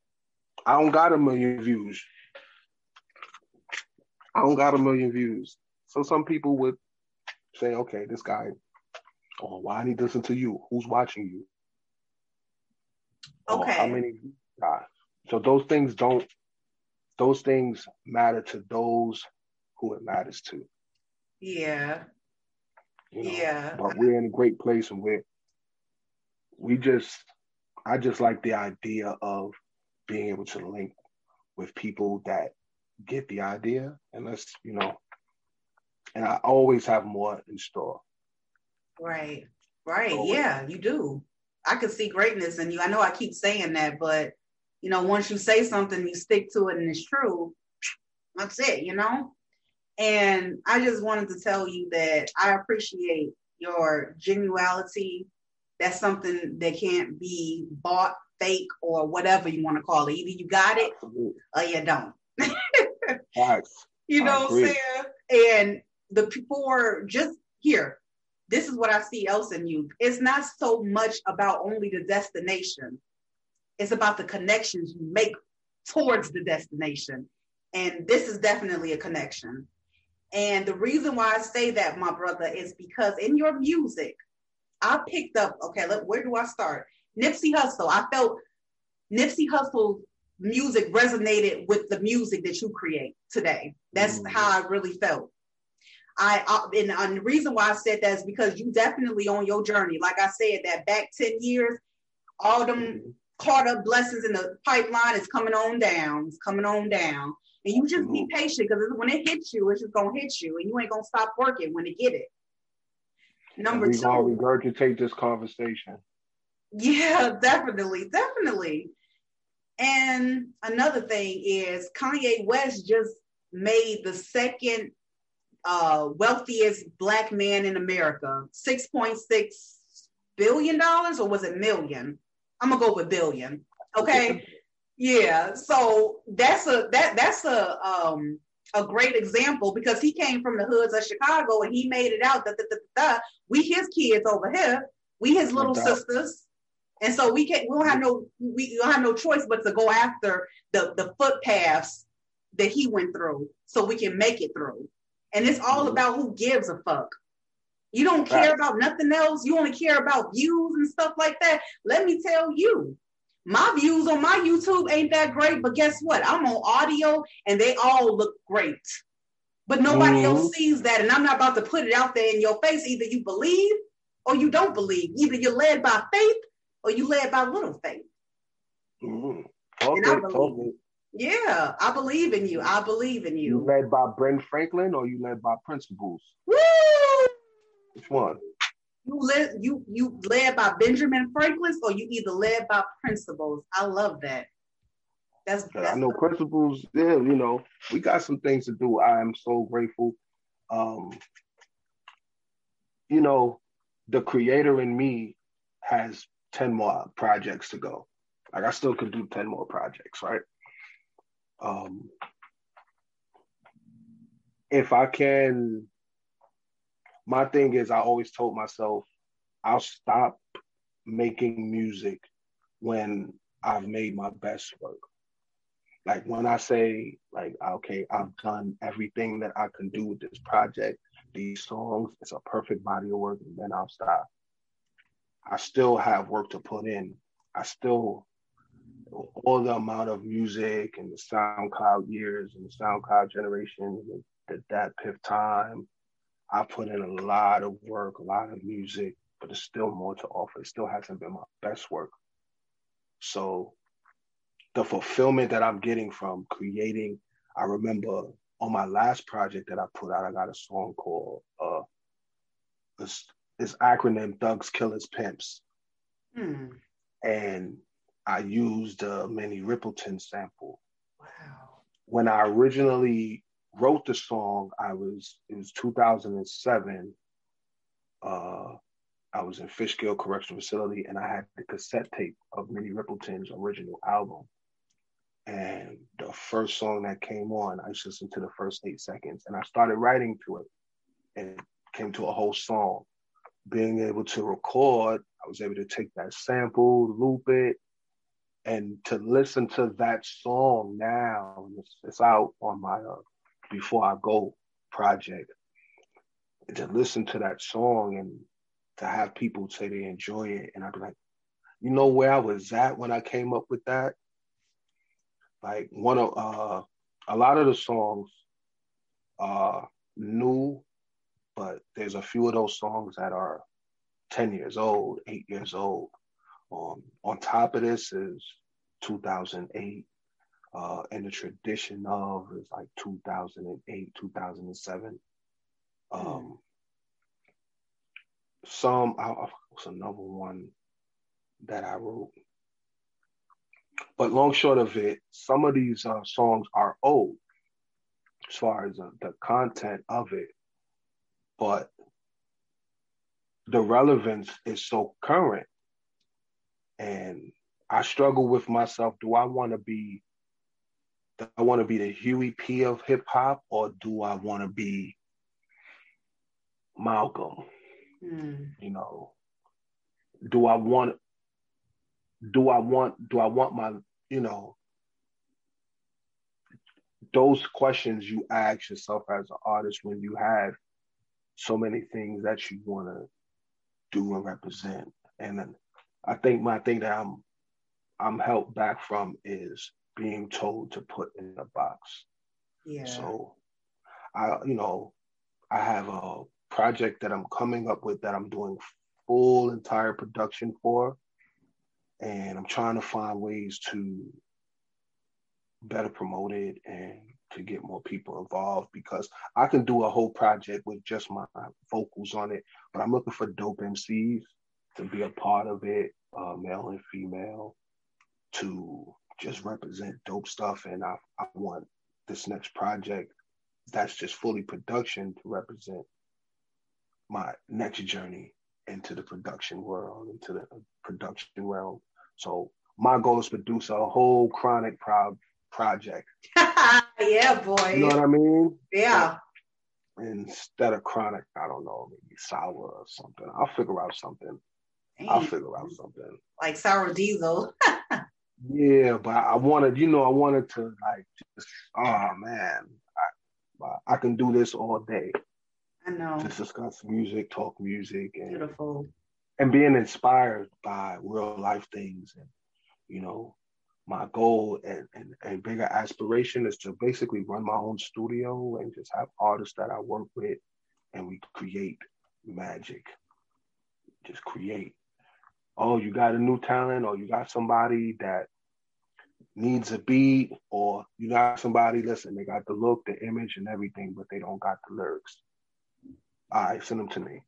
I don't got a million views. I don't got a million views. So some people would say, okay, this guy, oh, why did he listen to you? Who's watching you? Oh, okay. how many guys? So those things don't, those things matter to those who it matters to. Yeah. You know? Yeah. But we're in a great place and we're we just I just like the idea of being able to link with people that get the idea and let's, you know, and I always have more in store. Right. Right. Always. Yeah, you do. I could see greatness in you. I know I keep saying that, but you know, once you say something, you stick to it and it's true. That's it, you know? And I just wanted to tell you that I appreciate your genuality. That's something that can't be bought, fake, or whatever you want to call it. Either you got it or you don't. You know what I'm saying? And the for just here, this is what I see else in you. It's not so much about only the destination. It's about the connections you make towards the destination. And this is definitely a connection. And the reason why I say that, my brother, is because in your music, I picked up, okay, look, where do I start? Nipsey Hussle. I felt Nipsey Hussle's music resonated with the music that you create today. That's mm-hmm. how I really felt. I, I and, and, the reason why I said that is because you definitely on your journey. Like I said, that back 10 years, all them mm-hmm. caught up blessings in the pipeline is coming on down. It's coming on down. And you just be patient because when it hits you, it's just gonna hit you, and you ain't gonna stop working when it get it. Number we two, gonna regurgitate this conversation. Yeah, definitely, definitely. And another thing is Kanye West just made the second uh, wealthiest black man in America, six point six billion dollars, or was it million? I'm gonna go with billion. Okay. Yeah, so that's a that that's a um a great example because he came from the hoods of Chicago and he made it out that we his kids over here, we his little no sisters, and so we can't we don't have no we don't have no choice but to go after the the footpaths that he went through so we can make it through. And it's all mm-hmm. about who gives a fuck. You don't care right. about nothing else. You only care about views and stuff like that. Let me tell you, my views on my YouTube ain't that great, but guess what? I'm on audio and they all look great. But nobody mm-hmm. else sees that. And I'm not about to put it out there in your face. Either you believe or you don't believe. Either you're led by faith or you led by little faith. Mm-hmm. Okay, Yeah, I believe in you. I believe in you. You led by Ben Franklin or you led by principles? Woo! Which one? You led you you led by Benjamin Franklin or you either led by principles. I love that. That's, that's I know principles. Yeah, you know, we got some things to do. I am so grateful. Um, you know, the creator in me has 10 more projects to go. Like I still could do 10 more projects, right? Um, if I can, my thing is, I always told myself, I'll stop making music when I've made my best work. Like when I say, like, okay, I've done everything that I can do with this project, these songs, it's a perfect body of work, and then I'll stop. I still have work to put in. I still all the amount of music and the SoundCloud years and the SoundCloud generation, and the DatPiff time. I put in a lot of work, a lot of music, but there's still more to offer. It still hasn't been my best work. So the fulfillment that I'm getting from creating, I remember on my last project that I put out, I got a song called uh this, this acronym Thugs Killers Pimps. Hmm. And I used a Minnie Riperton sample. Wow. When I originally wrote the song, I was it was 2007. Uh, I was in Fishkill Correctional Facility, and I had the cassette tape of Minnie Riperton's original album. And the first song that came on, I just listened to the first eight seconds, and I started writing to it, and came to a whole song. Being able to record, I was able to take that sample, loop it, and to listen to that song now, it's, it's out on my uh, Before I Go project. To listen to that song and to have people say they enjoy it, and I'd be like, you know where I was at when I came up with that? Like one of uh, a lot of the songs are new, but there's a few of those songs that are 10 years old, eight years old. Um, on top of this is 2008, uh, and the tradition of is like 2008, 2007. Um, some I, was another one that I wrote, but long short of it, some of these uh, songs are old as far as uh, the content of it, but the relevance is so current and I struggle with myself. Do I want to be do I want to be the Huey P of hip hop or do I want to be Malcolm? Mm. You know, do I want do I want do I want my, you know, those questions you ask yourself as an artist when you have so many things that you want to do and represent. And then I think my thing that I'm I'm held back from is being told to put in a box. Yeah. So I you know, I have a project that I'm coming up with that I'm doing full entire production for. And I'm trying to find ways to better promote it and to get more people involved because I can do a whole project with just my vocals on it, but I'm looking for dope MCs to be a part of it, uh, male and female, to just represent dope stuff. And I, I want this next project that's just fully production to represent my next journey into the production world, into the production realm. So my goal is to produce a whole chronic pro- project. yeah, boy. You know what I mean? Yeah. Instead of chronic, I don't know, maybe sour or something. I'll figure out something. I'll figure out something. Like sour diesel. yeah, but I wanted, you know, I wanted to like just, oh man, I, I can do this all day. I know. Just discuss music, talk music, and Beautiful. and being inspired by real life things and you know my goal and, and, and bigger aspiration is to basically run my own studio and just have artists that I work with and we create magic. Just create. Oh, you got a new talent or you got somebody that needs a beat, or you got somebody, listen, they got the look, the image, and everything, but they don't got the lyrics. All right, send them to me.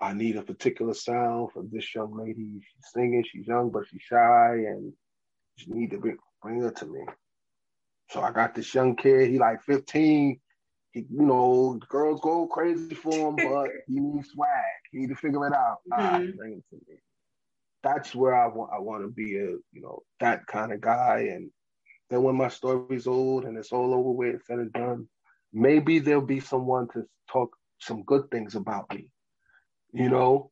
I need a particular sound for this young lady. She's singing, she's young, but she's shy, and you need to bring, bring her to me. So I got this young kid, he like 15. He, you know, girls go crazy for him, but he needs swag. He need to figure it out. Mm-hmm. bring it to me. That's where I want I want to be a, you know, that kind of guy. And then when my story's old and it's all over with, said and done, maybe there'll be someone to talk some good things about me you know,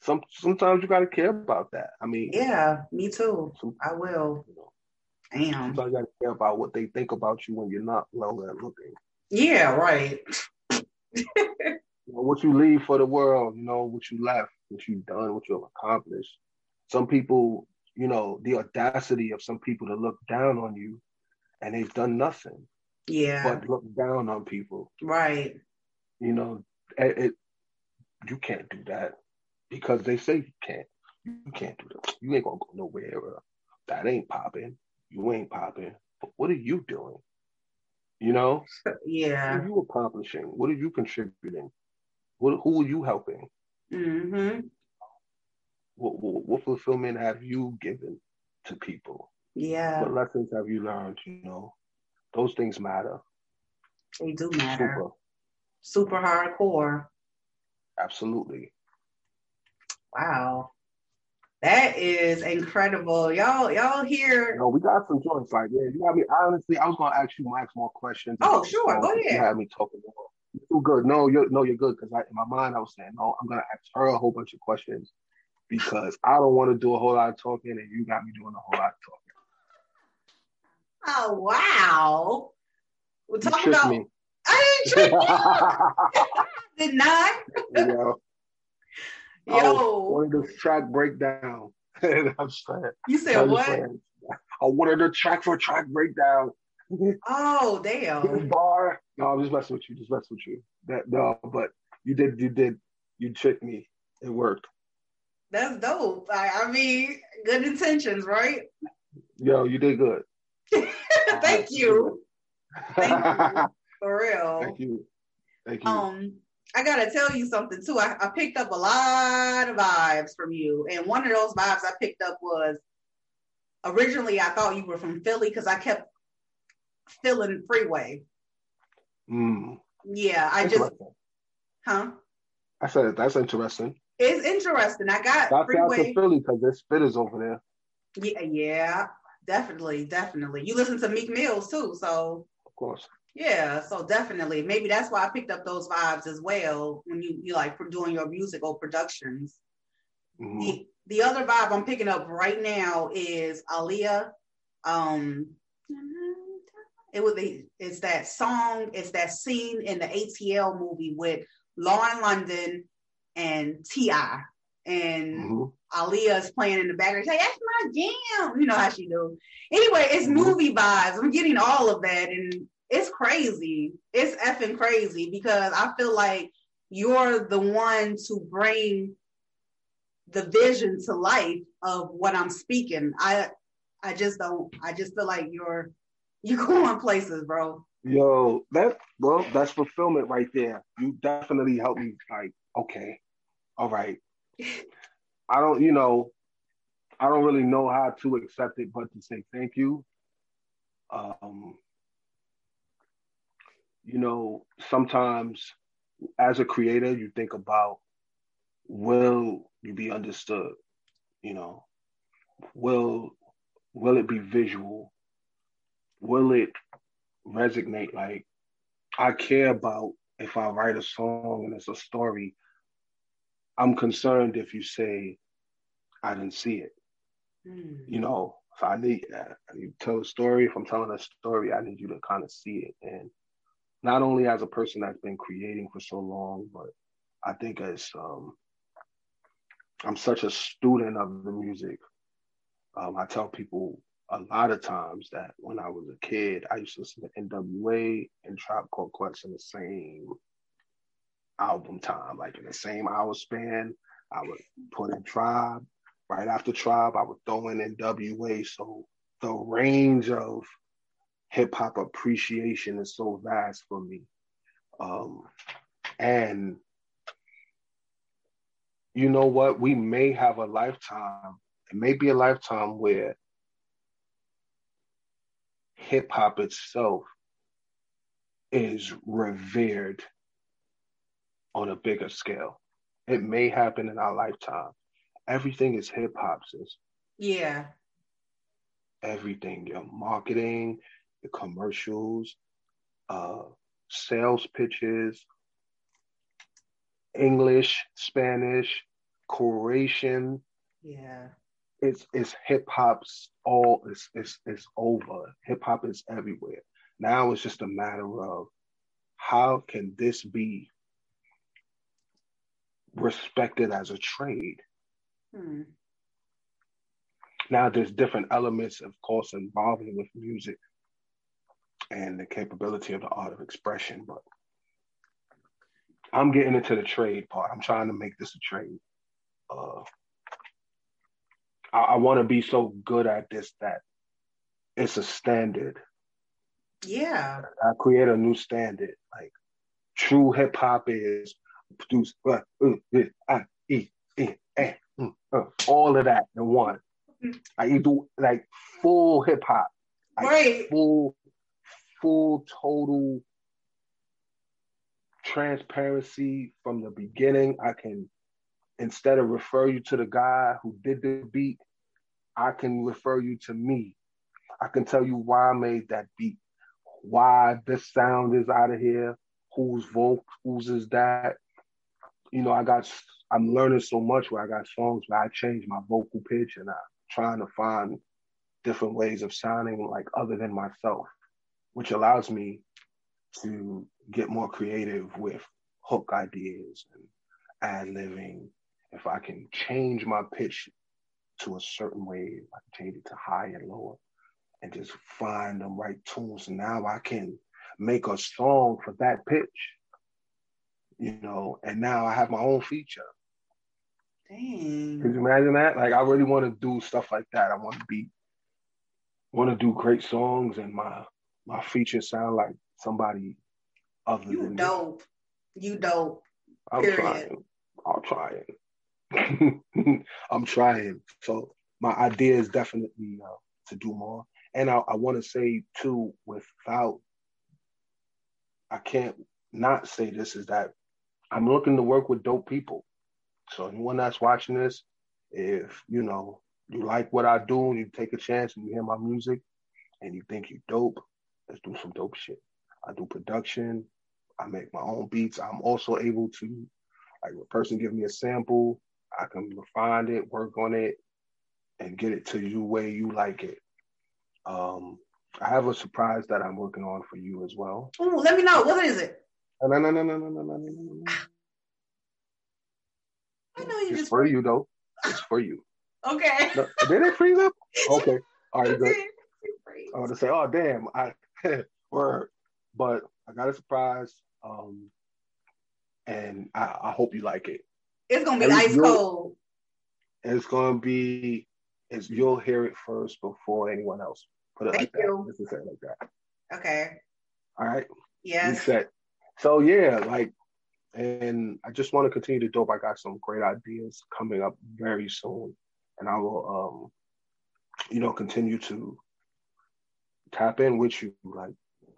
some sometimes you gotta care about that. I mean, yeah, me too. Some, I will. You know, Damn. Sometimes you gotta care about what they think about you when you're not longer looking. Yeah, right. what you leave for the world, you know, what you left, what you've done, what you've accomplished. Some people, you know, the audacity of some people to look down on you and they've done nothing. Yeah. But look down on people. Right. You know, it, it you can't do that because they say you can't. You can't do that. You ain't gonna go nowhere. That ain't popping. You ain't popping. But what are you doing? You know? Yeah. What are you accomplishing? What are you contributing? What who are you helping? Mm-hmm. What, what, what fulfillment have you given to people? Yeah. What lessons have you learned? You know, those things matter. They do matter. Super, Super hardcore. Absolutely. Wow. That is incredible. Y'all, y'all here. No, we got some joints like yeah. You got me. Honestly, I was gonna ask you Max more questions. Oh, sure. Go ahead. You had me talking more. You're good. No, you're no, you're good. Because I, in my mind, I was saying, no, I'm gonna ask her a whole bunch of questions because I don't want to do a whole lot of talking, and you got me doing a whole lot of talking. Oh wow! We're talking about. Me. I didn't trick you. Did not. Yo. I wanted the track breakdown. I'm saying. You said I'm what? Saying. I wanted the track for track breakdown. oh damn. bar. No, I'm just messing with you. Just messing with you. That no, but you did. You did. You tricked me. It worked. That's dope. I, I mean, good intentions, right? Yo, you did good. Thank you. Thank you. For real. Thank you. Thank you. Um, I gotta tell you something too. I, I picked up a lot of vibes from you, and one of those vibes I picked up was originally I thought you were from Philly because I kept feeling Freeway. Mm. Yeah, I just, huh? I said that's interesting. It's interesting. I got that's Freeway. out to Philly because this there's spitters over there. Yeah, yeah, definitely, definitely. You listen to Meek Mills too, so of course. Yeah, so definitely. Maybe that's why I picked up those vibes as well when you you like for doing your musical productions. Mm-hmm. The the other vibe I'm picking up right now is Aaliyah. Um it was the it's that song, it's that scene in the ATL movie with Lauren London and T.I. And mm-hmm. Aaliyah is playing in the background. Like, that's my jam. You know how she do. Anyway, it's mm-hmm. movie vibes. I'm getting all of that. And it's crazy. It's effing crazy because I feel like you're the one to bring the vision to life of what I'm speaking. I I just don't I just feel like you're you're going places, bro. Yo, that well, that's fulfillment right there. You definitely helped me like, okay, all right. I don't, you know, I don't really know how to accept it, but to say thank you. Um, you know, sometimes as a creator, you think about will you be understood? You know, will will it be visual? Will it resonate? Like I care about if I write a song and it's a story. I'm concerned if you say I didn't see it. Mm. You know, so I need need to tell a story. If I'm telling a story, I need you to kind of see it. And not only as a person that's been creating for so long, but I think as um, I'm such a student of the music. Um, I tell people a lot of times that when I was a kid, I used to listen to NWA and Tribe Called Quest in the same album time, like in the same hour span. I would put in Tribe. Right after Tribe, I would throw in NWA. So the range of hip hop appreciation is so vast for me. Um, and you know what? We may have a lifetime, it may be a lifetime where hip hop itself is revered on a bigger scale. It may happen in our lifetime. Everything is hip hop, sis. Yeah. Everything, your marketing, the commercials, uh, sales pitches, English, Spanish, Croatian. Yeah. It's it's hip hop's all it's it's it's over. Hip hop is everywhere. Now it's just a matter of how can this be respected as a trade? Hmm. Now there's different elements, of course, involving with music and the capability of the art of expression, but I'm getting into the trade part. I'm trying to make this a trade. Uh, I, I want to be so good at this that it's a standard. Yeah. I create a new standard. Like true hip hop is produce uh, uh, uh, e, e, eh, mm, uh, all of that in one. I do like full hip hop, like Right. full, full total transparency from the beginning. I can instead of refer you to the guy who did the beat, I can refer you to me. I can tell you why I made that beat, why this sound is out of here, whose vocals is that. You know, I got I'm learning so much where I got songs where I change my vocal pitch and I'm trying to find different ways of sounding like other than myself, which allows me to get more creative with hook ideas and ad libbing. If I can change my pitch to a certain way, I can change it to high and lower and just find the right tunes. And now I can make a song for that pitch, you know, and now I have my own feature. Dang. Could you imagine that? Like I really want to do stuff like that. I want to be want to do great songs and my my features sound like somebody other You than me. dope. You dope. I'm period. trying. I'm trying. I'm trying. So my idea is definitely uh, to do more. And I, I want to say too, without I can't not say this is that I'm looking to work with dope people. So anyone that's watching this, if you know you like what I do and you take a chance and you hear my music and you think you dope, let's do some dope shit. I do production. I make my own beats. I'm also able to, like, a person give me a sample, I can refine it, work on it, and get it to you way you like it. Um, I have a surprise that I'm working on for you as well. Ooh, let me know. What is it? No, no, no, no, no, no, no, no, no, no. I know you It's just for you though. It's for you. Okay. No, did it freeze up? Okay. All right, good. I want to say, oh damn, I word, but I got a surprise, um, and I, I hope you like it. It's gonna be Every- ice cold. It's gonna be, it's you'll hear it first before anyone else. Put it Thank like that. you. Let's say it like that. Okay. All right, Yes. reset. So yeah, like, and I just want to continue to dope. I got some great ideas coming up very soon, and I will, um, you know, continue to tap in with you. Like,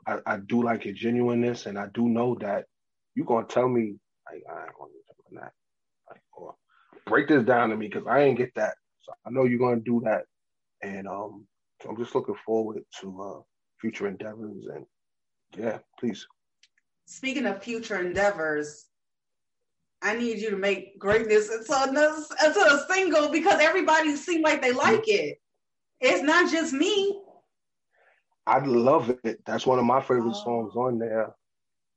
I, I do like your genuineness, and I do know that you're gonna tell me, like, I ain't gonna you that, like, or break this down to me because I ain't get that. So I know you're gonna do that, and um, I'm just looking forward to uh, future endeavors, and yeah, please. Speaking of future endeavors, I need you to make greatness into a, into a single because everybody seems like they like it. It's not just me. I love it. That's one of my favorite Oh. songs on there.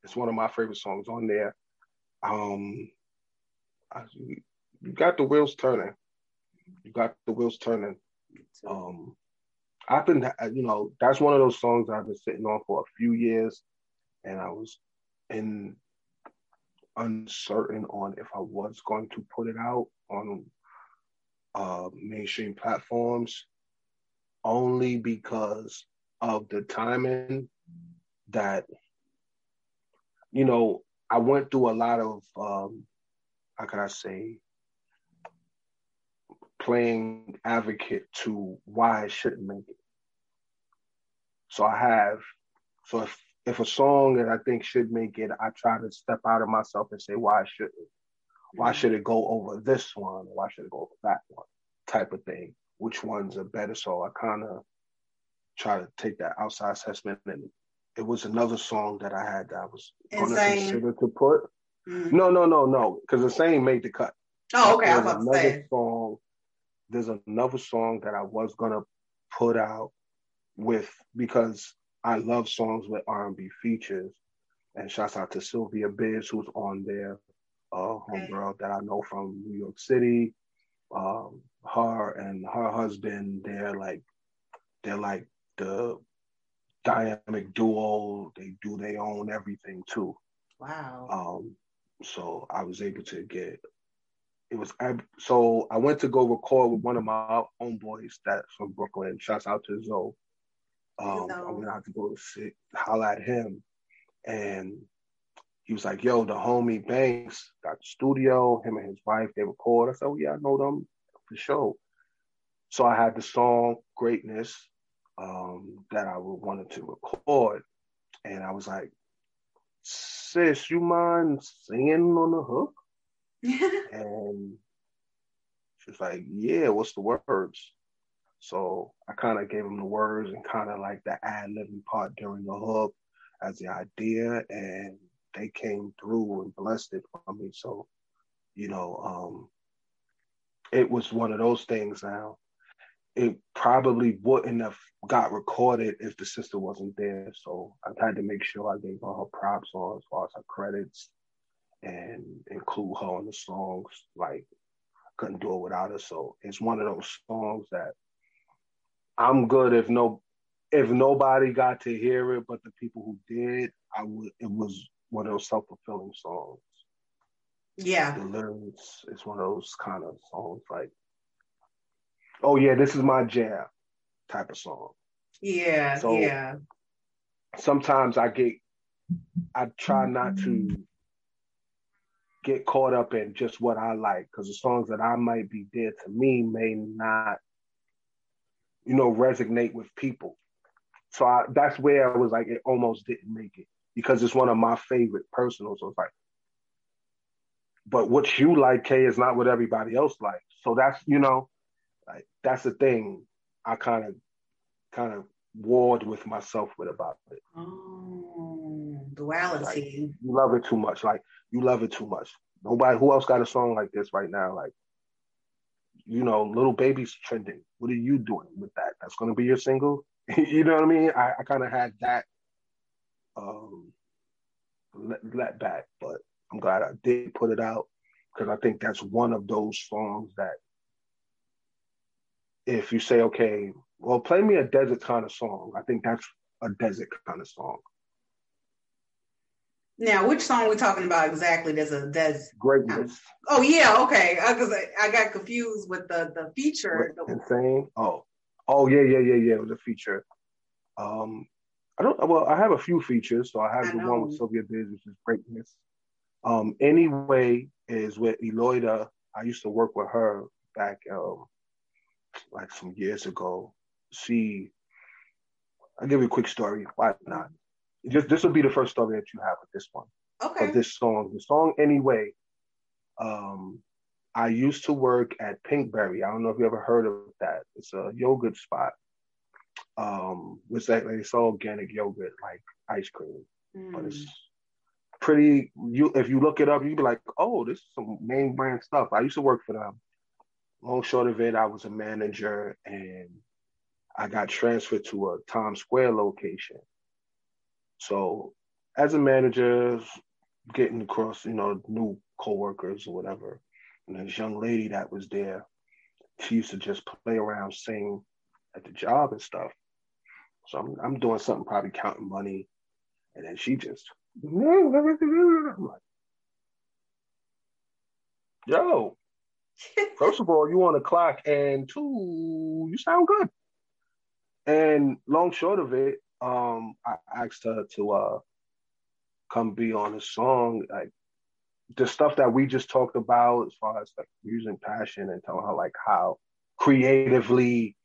It's one of my favorite songs on there. Um, I, you got the wheels turning. You got the wheels turning. Um, I've been, you know, that's one of those songs I've been sitting on for a few years, and I was in uncertain on if I was going to put it out on uh, mainstream platforms. only because of the timing that you know I went through a lot of um, how can I say playing advocate to why I shouldn't make it. So I have so if if a song that I think should make it, I try to step out of myself and say why I shouldn't. Why mm-hmm. should it go over this one? Why should it go over that one? Type of thing. Which one's a better? So I kind of try to take that outside assessment. And it was another song that I had that I was going to consider to put. Mm-hmm. No, no, no, no, because the same made the cut. Oh, okay. There's I was another say. song. There's another song that I was gonna put out with because I love songs with R&B features. And shouts out to Sylvia Biz, who's on there, uh, homegirl that I know from New York City. Um, her and her husband, they're like, they're like the dynamic duo. They do their own everything too. Wow. Um, so I was able to get. It was I, so I went to go record with one of my homeboys that's from Brooklyn. Shouts out to Zoe. Um, I'm gonna have to go sit, holler at him, and he was like, "Yo, the homie Banks got the studio. Him and his wife they record." I said, "Oh yeah, I know them for sure." So I had the song "Greatness" um, that I wanted to record, and I was like, "Sis, you mind singing on the hook?" and she's like, "Yeah, what's the words?" So I kind of gave him the words and kind of like the ad libbing part during the hook as the idea, and they came through and blessed it for me. So, you know, um, it was one of those things now. It probably wouldn't have got recorded if the sister wasn't there. So I had to make sure I gave her her props on as far as her credits and include her on the songs. Like couldn't do it without her. So it's one of those songs that I'm good if no if nobody got to hear it, but the people who did, I would. It was one of those self fulfilling songs. Yeah, the lyrics. It's one of those kind of songs like, oh yeah, this is my jam, type of song. Yeah, so yeah. Sometimes I get, I try not to get caught up in just what I like because the songs that I might be dear to me may not you know, resonate with people. So I, that's where I was like, it almost didn't make it because it's one of my favorite personal. So it's like, but what you like, Kay, is not what everybody else likes. So that's you know, like that's the thing. I kind of, kind of warred with myself with about it. Oh, duality. Like, you love it too much. Like you love it too much. Nobody who else got a song like this right now. Like you know, Lil Baby's trending. What are you doing with that? That's going to be your single. you know what I mean? I, I kind of had that um, let, let back, but I'm glad I did put it out because I think that's one of those songs that if you say, okay, well, play me a desert kind of song, I think that's a desert kind of song. Now, which song we talking about exactly? There's a there's greatness. Oh yeah, okay. Because I, I, got confused with the the feature. Insane. Oh, oh yeah, yeah, yeah, yeah. It was a feature. Um, I don't. Well, I have a few features. So I have I the know. one with Sylvia Biz, which is greatness. Um, anyway, is with Eloida. I used to work with her back um, like some years ago. She, I'll give you a quick story. Why not? just this will be the first story that you have with this one. Okay. Of this song. The song anyway. Um, I used to work at Pinkberry. I don't know if you ever heard of that. It's a yogurt spot. Um, which like it's all organic yogurt, like ice cream. Mm. But it's pretty you if you look it up, you'd be like, oh, this is some name brand stuff. I used to work for them. Long short of it, I was a manager and I got transferred to a Times Square location. So as a manager, getting across, you know, new coworkers or whatever, and this young lady that was there, she used to just play around, sing at the job and stuff. So I'm, I'm doing something, probably counting money, and then she just, I'm like, yo, first of all, you on the clock, and two, you sound good. And long short of it, um, I asked her to uh come be on a song. Like the stuff that we just talked about as far as like using passion and telling her like how creatively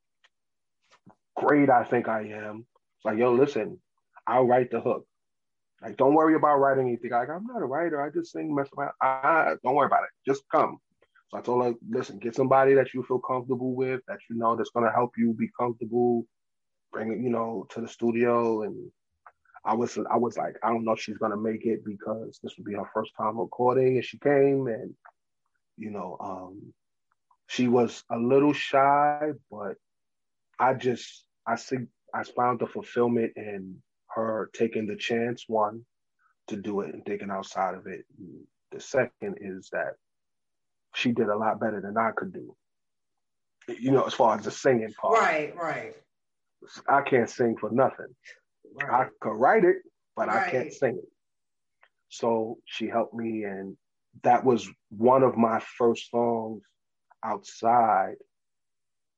great I think I am. It's like, yo, listen, I'll write the hook. Like, don't worry about writing anything. Like, I'm not a writer. I just sing, mess around. I, don't worry about it. Just come. So I told her, listen, get somebody that you feel comfortable with, that you know that's gonna help you be comfortable. Bring it, you know, to the studio. And I was, I was like, I don't know if she's gonna make it because this would be her first time recording. And she came, and you know, um, she was a little shy, but I just, I see, I found the fulfillment in her taking the chance, one, to do it and thinking outside of it. The second is that she did a lot better than I could do. You know, as far as the singing part. Right, right. I can't sing for nothing. Right. I could write it, but right. I can't sing it. So she helped me, and that was one of my first songs outside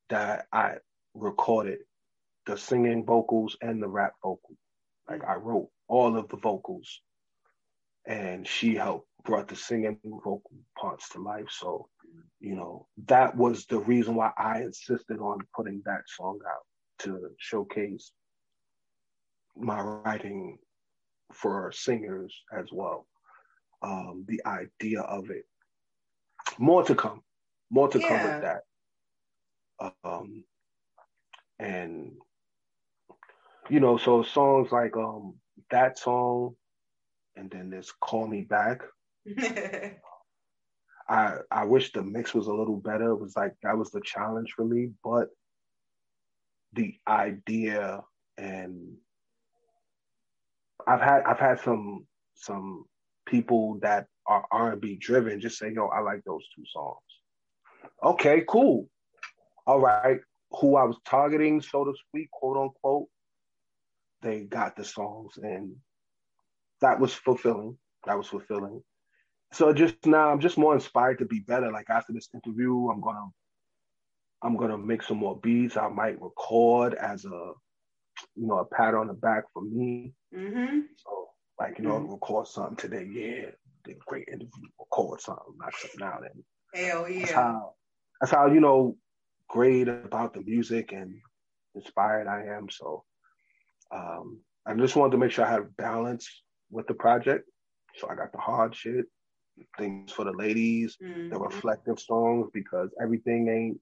that I recorded the singing vocals and the rap vocals. Like I wrote all of the vocals, and she helped brought the singing vocal parts to life. So, you know, that was the reason why I insisted on putting that song out to showcase my writing for singers as well. Um, the idea of it. More to come. More to yeah. come with that. Um, and you know, so songs like um that song, and then this "Call Me Back." I I wish the mix was a little better. It was like that was the challenge for me, but the idea and I've had I've had some some people that are R and B driven just say, "Yo, I like those two songs." Okay, cool. All right, who I was targeting, so to speak, quote unquote, they got the songs, and that was fulfilling. That was fulfilling. So just now, I'm just more inspired to be better. Like after this interview, I'm gonna, I'm gonna make some more beats. I might record as a, you know, a pat on the back for me. Mm-hmm. So like you know, mm-hmm. record something today. Yeah, did a great interview. Record something, knock something out, and hell yeah. That's how, that's how you know great about the music and inspired I am. So um, I just wanted to make sure I had balance with the project. So I got the hard shit, things for the ladies, mm-hmm. the reflective songs, because everything ain't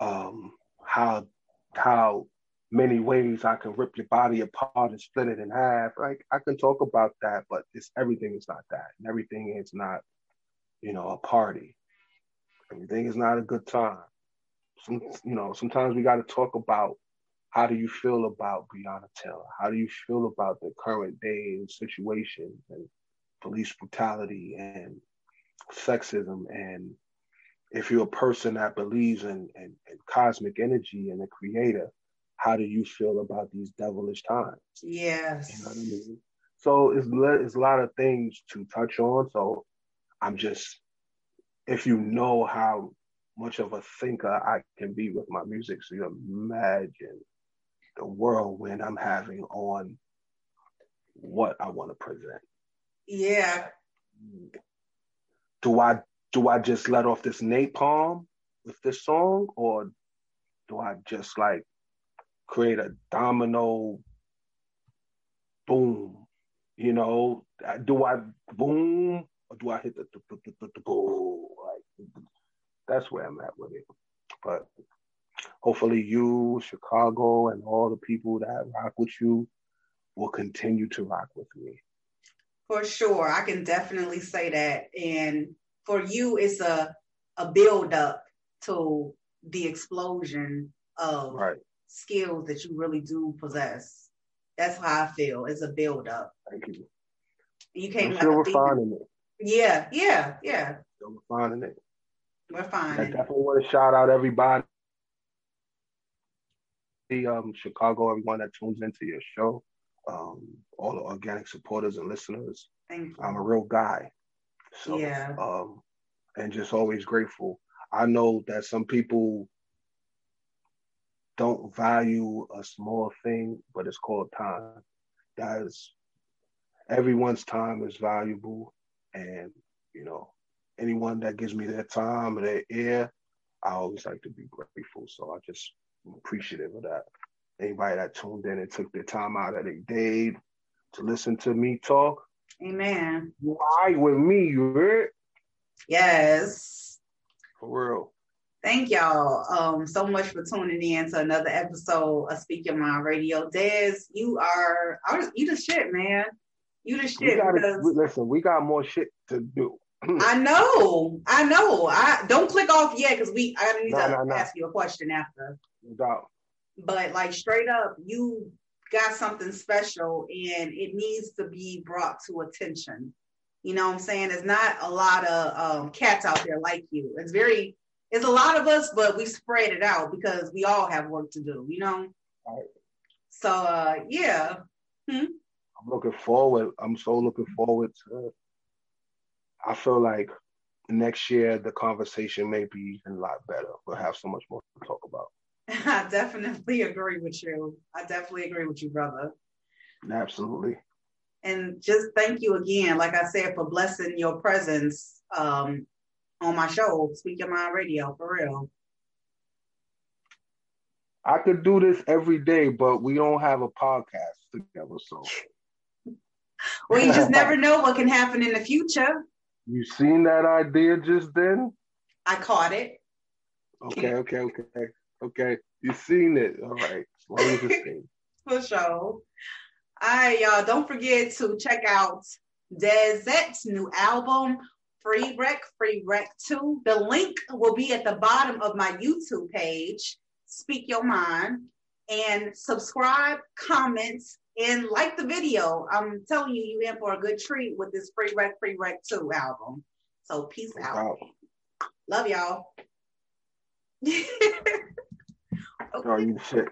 um, how how many ways I can rip your body apart and split it in half. Like I can talk about that, but it's everything is not that, and everything is not, you know, a party. Everything is not a good time. Some, you know, sometimes we got to talk about how do you feel about Breonna Taylor? How do you feel about the current day situation and police brutality and sexism? And if you're a person that believes in, in, in cosmic energy and the creator, how do you feel about these devilish times? Yes. You know what I mean? So it's, it's a lot of things to touch on. So I'm just, if you know how much of a thinker I can be with my music, so you imagine the whirlwind I'm having on what I want to present. Yeah. Do I do I just let off this napalm with this song, or do I just like create a domino boom? You know, do I boom or do I hit the, the, the, the, the boom? Like that's where I'm at with it. But hopefully you, Chicago, and all the people that rock with you will continue to rock with me. For sure. I can definitely say that. And for you, it's a, a build up to the explosion of right. skills that you really do possess. That's how I feel. It's a build up. Thank you. You can't. I'm still refining it. Yeah, yeah, yeah. Still refining it. We're fine. I definitely want to shout out everybody the um, Chicago, everyone that tunes into your show, um, all the organic supporters and listeners. Thank you. I'm a real guy. So, yeah. um, and just always grateful. I know that some people don't value a small thing, but it's called time. That is everyone's time is valuable. And, you know, anyone that gives me their time or their ear, I always like to be grateful. So I just am appreciative of that. Anybody that tuned in and took their time out of their day to listen to me talk. Amen. You all right with me, you heard? Yes. For real. Thank y'all um, so much for tuning in to another episode of Speak Your Mind Radio. Des, you are, you the shit, man. You the shit. We gotta, because... listen, we got more shit to do. I know, I know. I don't click off yet because we. I need no, to no, no. ask you a question after. No. But like straight up, you got something special, and it needs to be brought to attention. You know what I'm saying? There's not a lot of um, cats out there like you. It's very, it's a lot of us, but we spread it out because we all have work to do. You know. Right. So uh, yeah. Hmm? I'm looking forward. I'm so looking forward to. I feel like next year the conversation may be a lot better. We'll have so much more to talk about. I definitely agree with you. I definitely agree with you, brother. Absolutely. And just thank you again, like I said, for blessing your presence um, on my show, Speak Your Mind Radio, for real. I could do this every day, but we don't have a podcast together, so well, you just never know what can happen in the future. You seen that idea just then? I caught it. Okay, okay, okay, okay. you've seen it. All right. As long as it's seen. For sure. All right, y'all. Don't forget to check out Dezette's new album, Free Wreck, Free Wreck 2. The link will be at the bottom of my YouTube page, Speak Your Mind. And subscribe, comment, and like the video. I'm telling you, you in for a good treat with this Free Wreck, Free Wreck 2 album. So peace out. Love y'all. Oh, okay. Oh, you shit.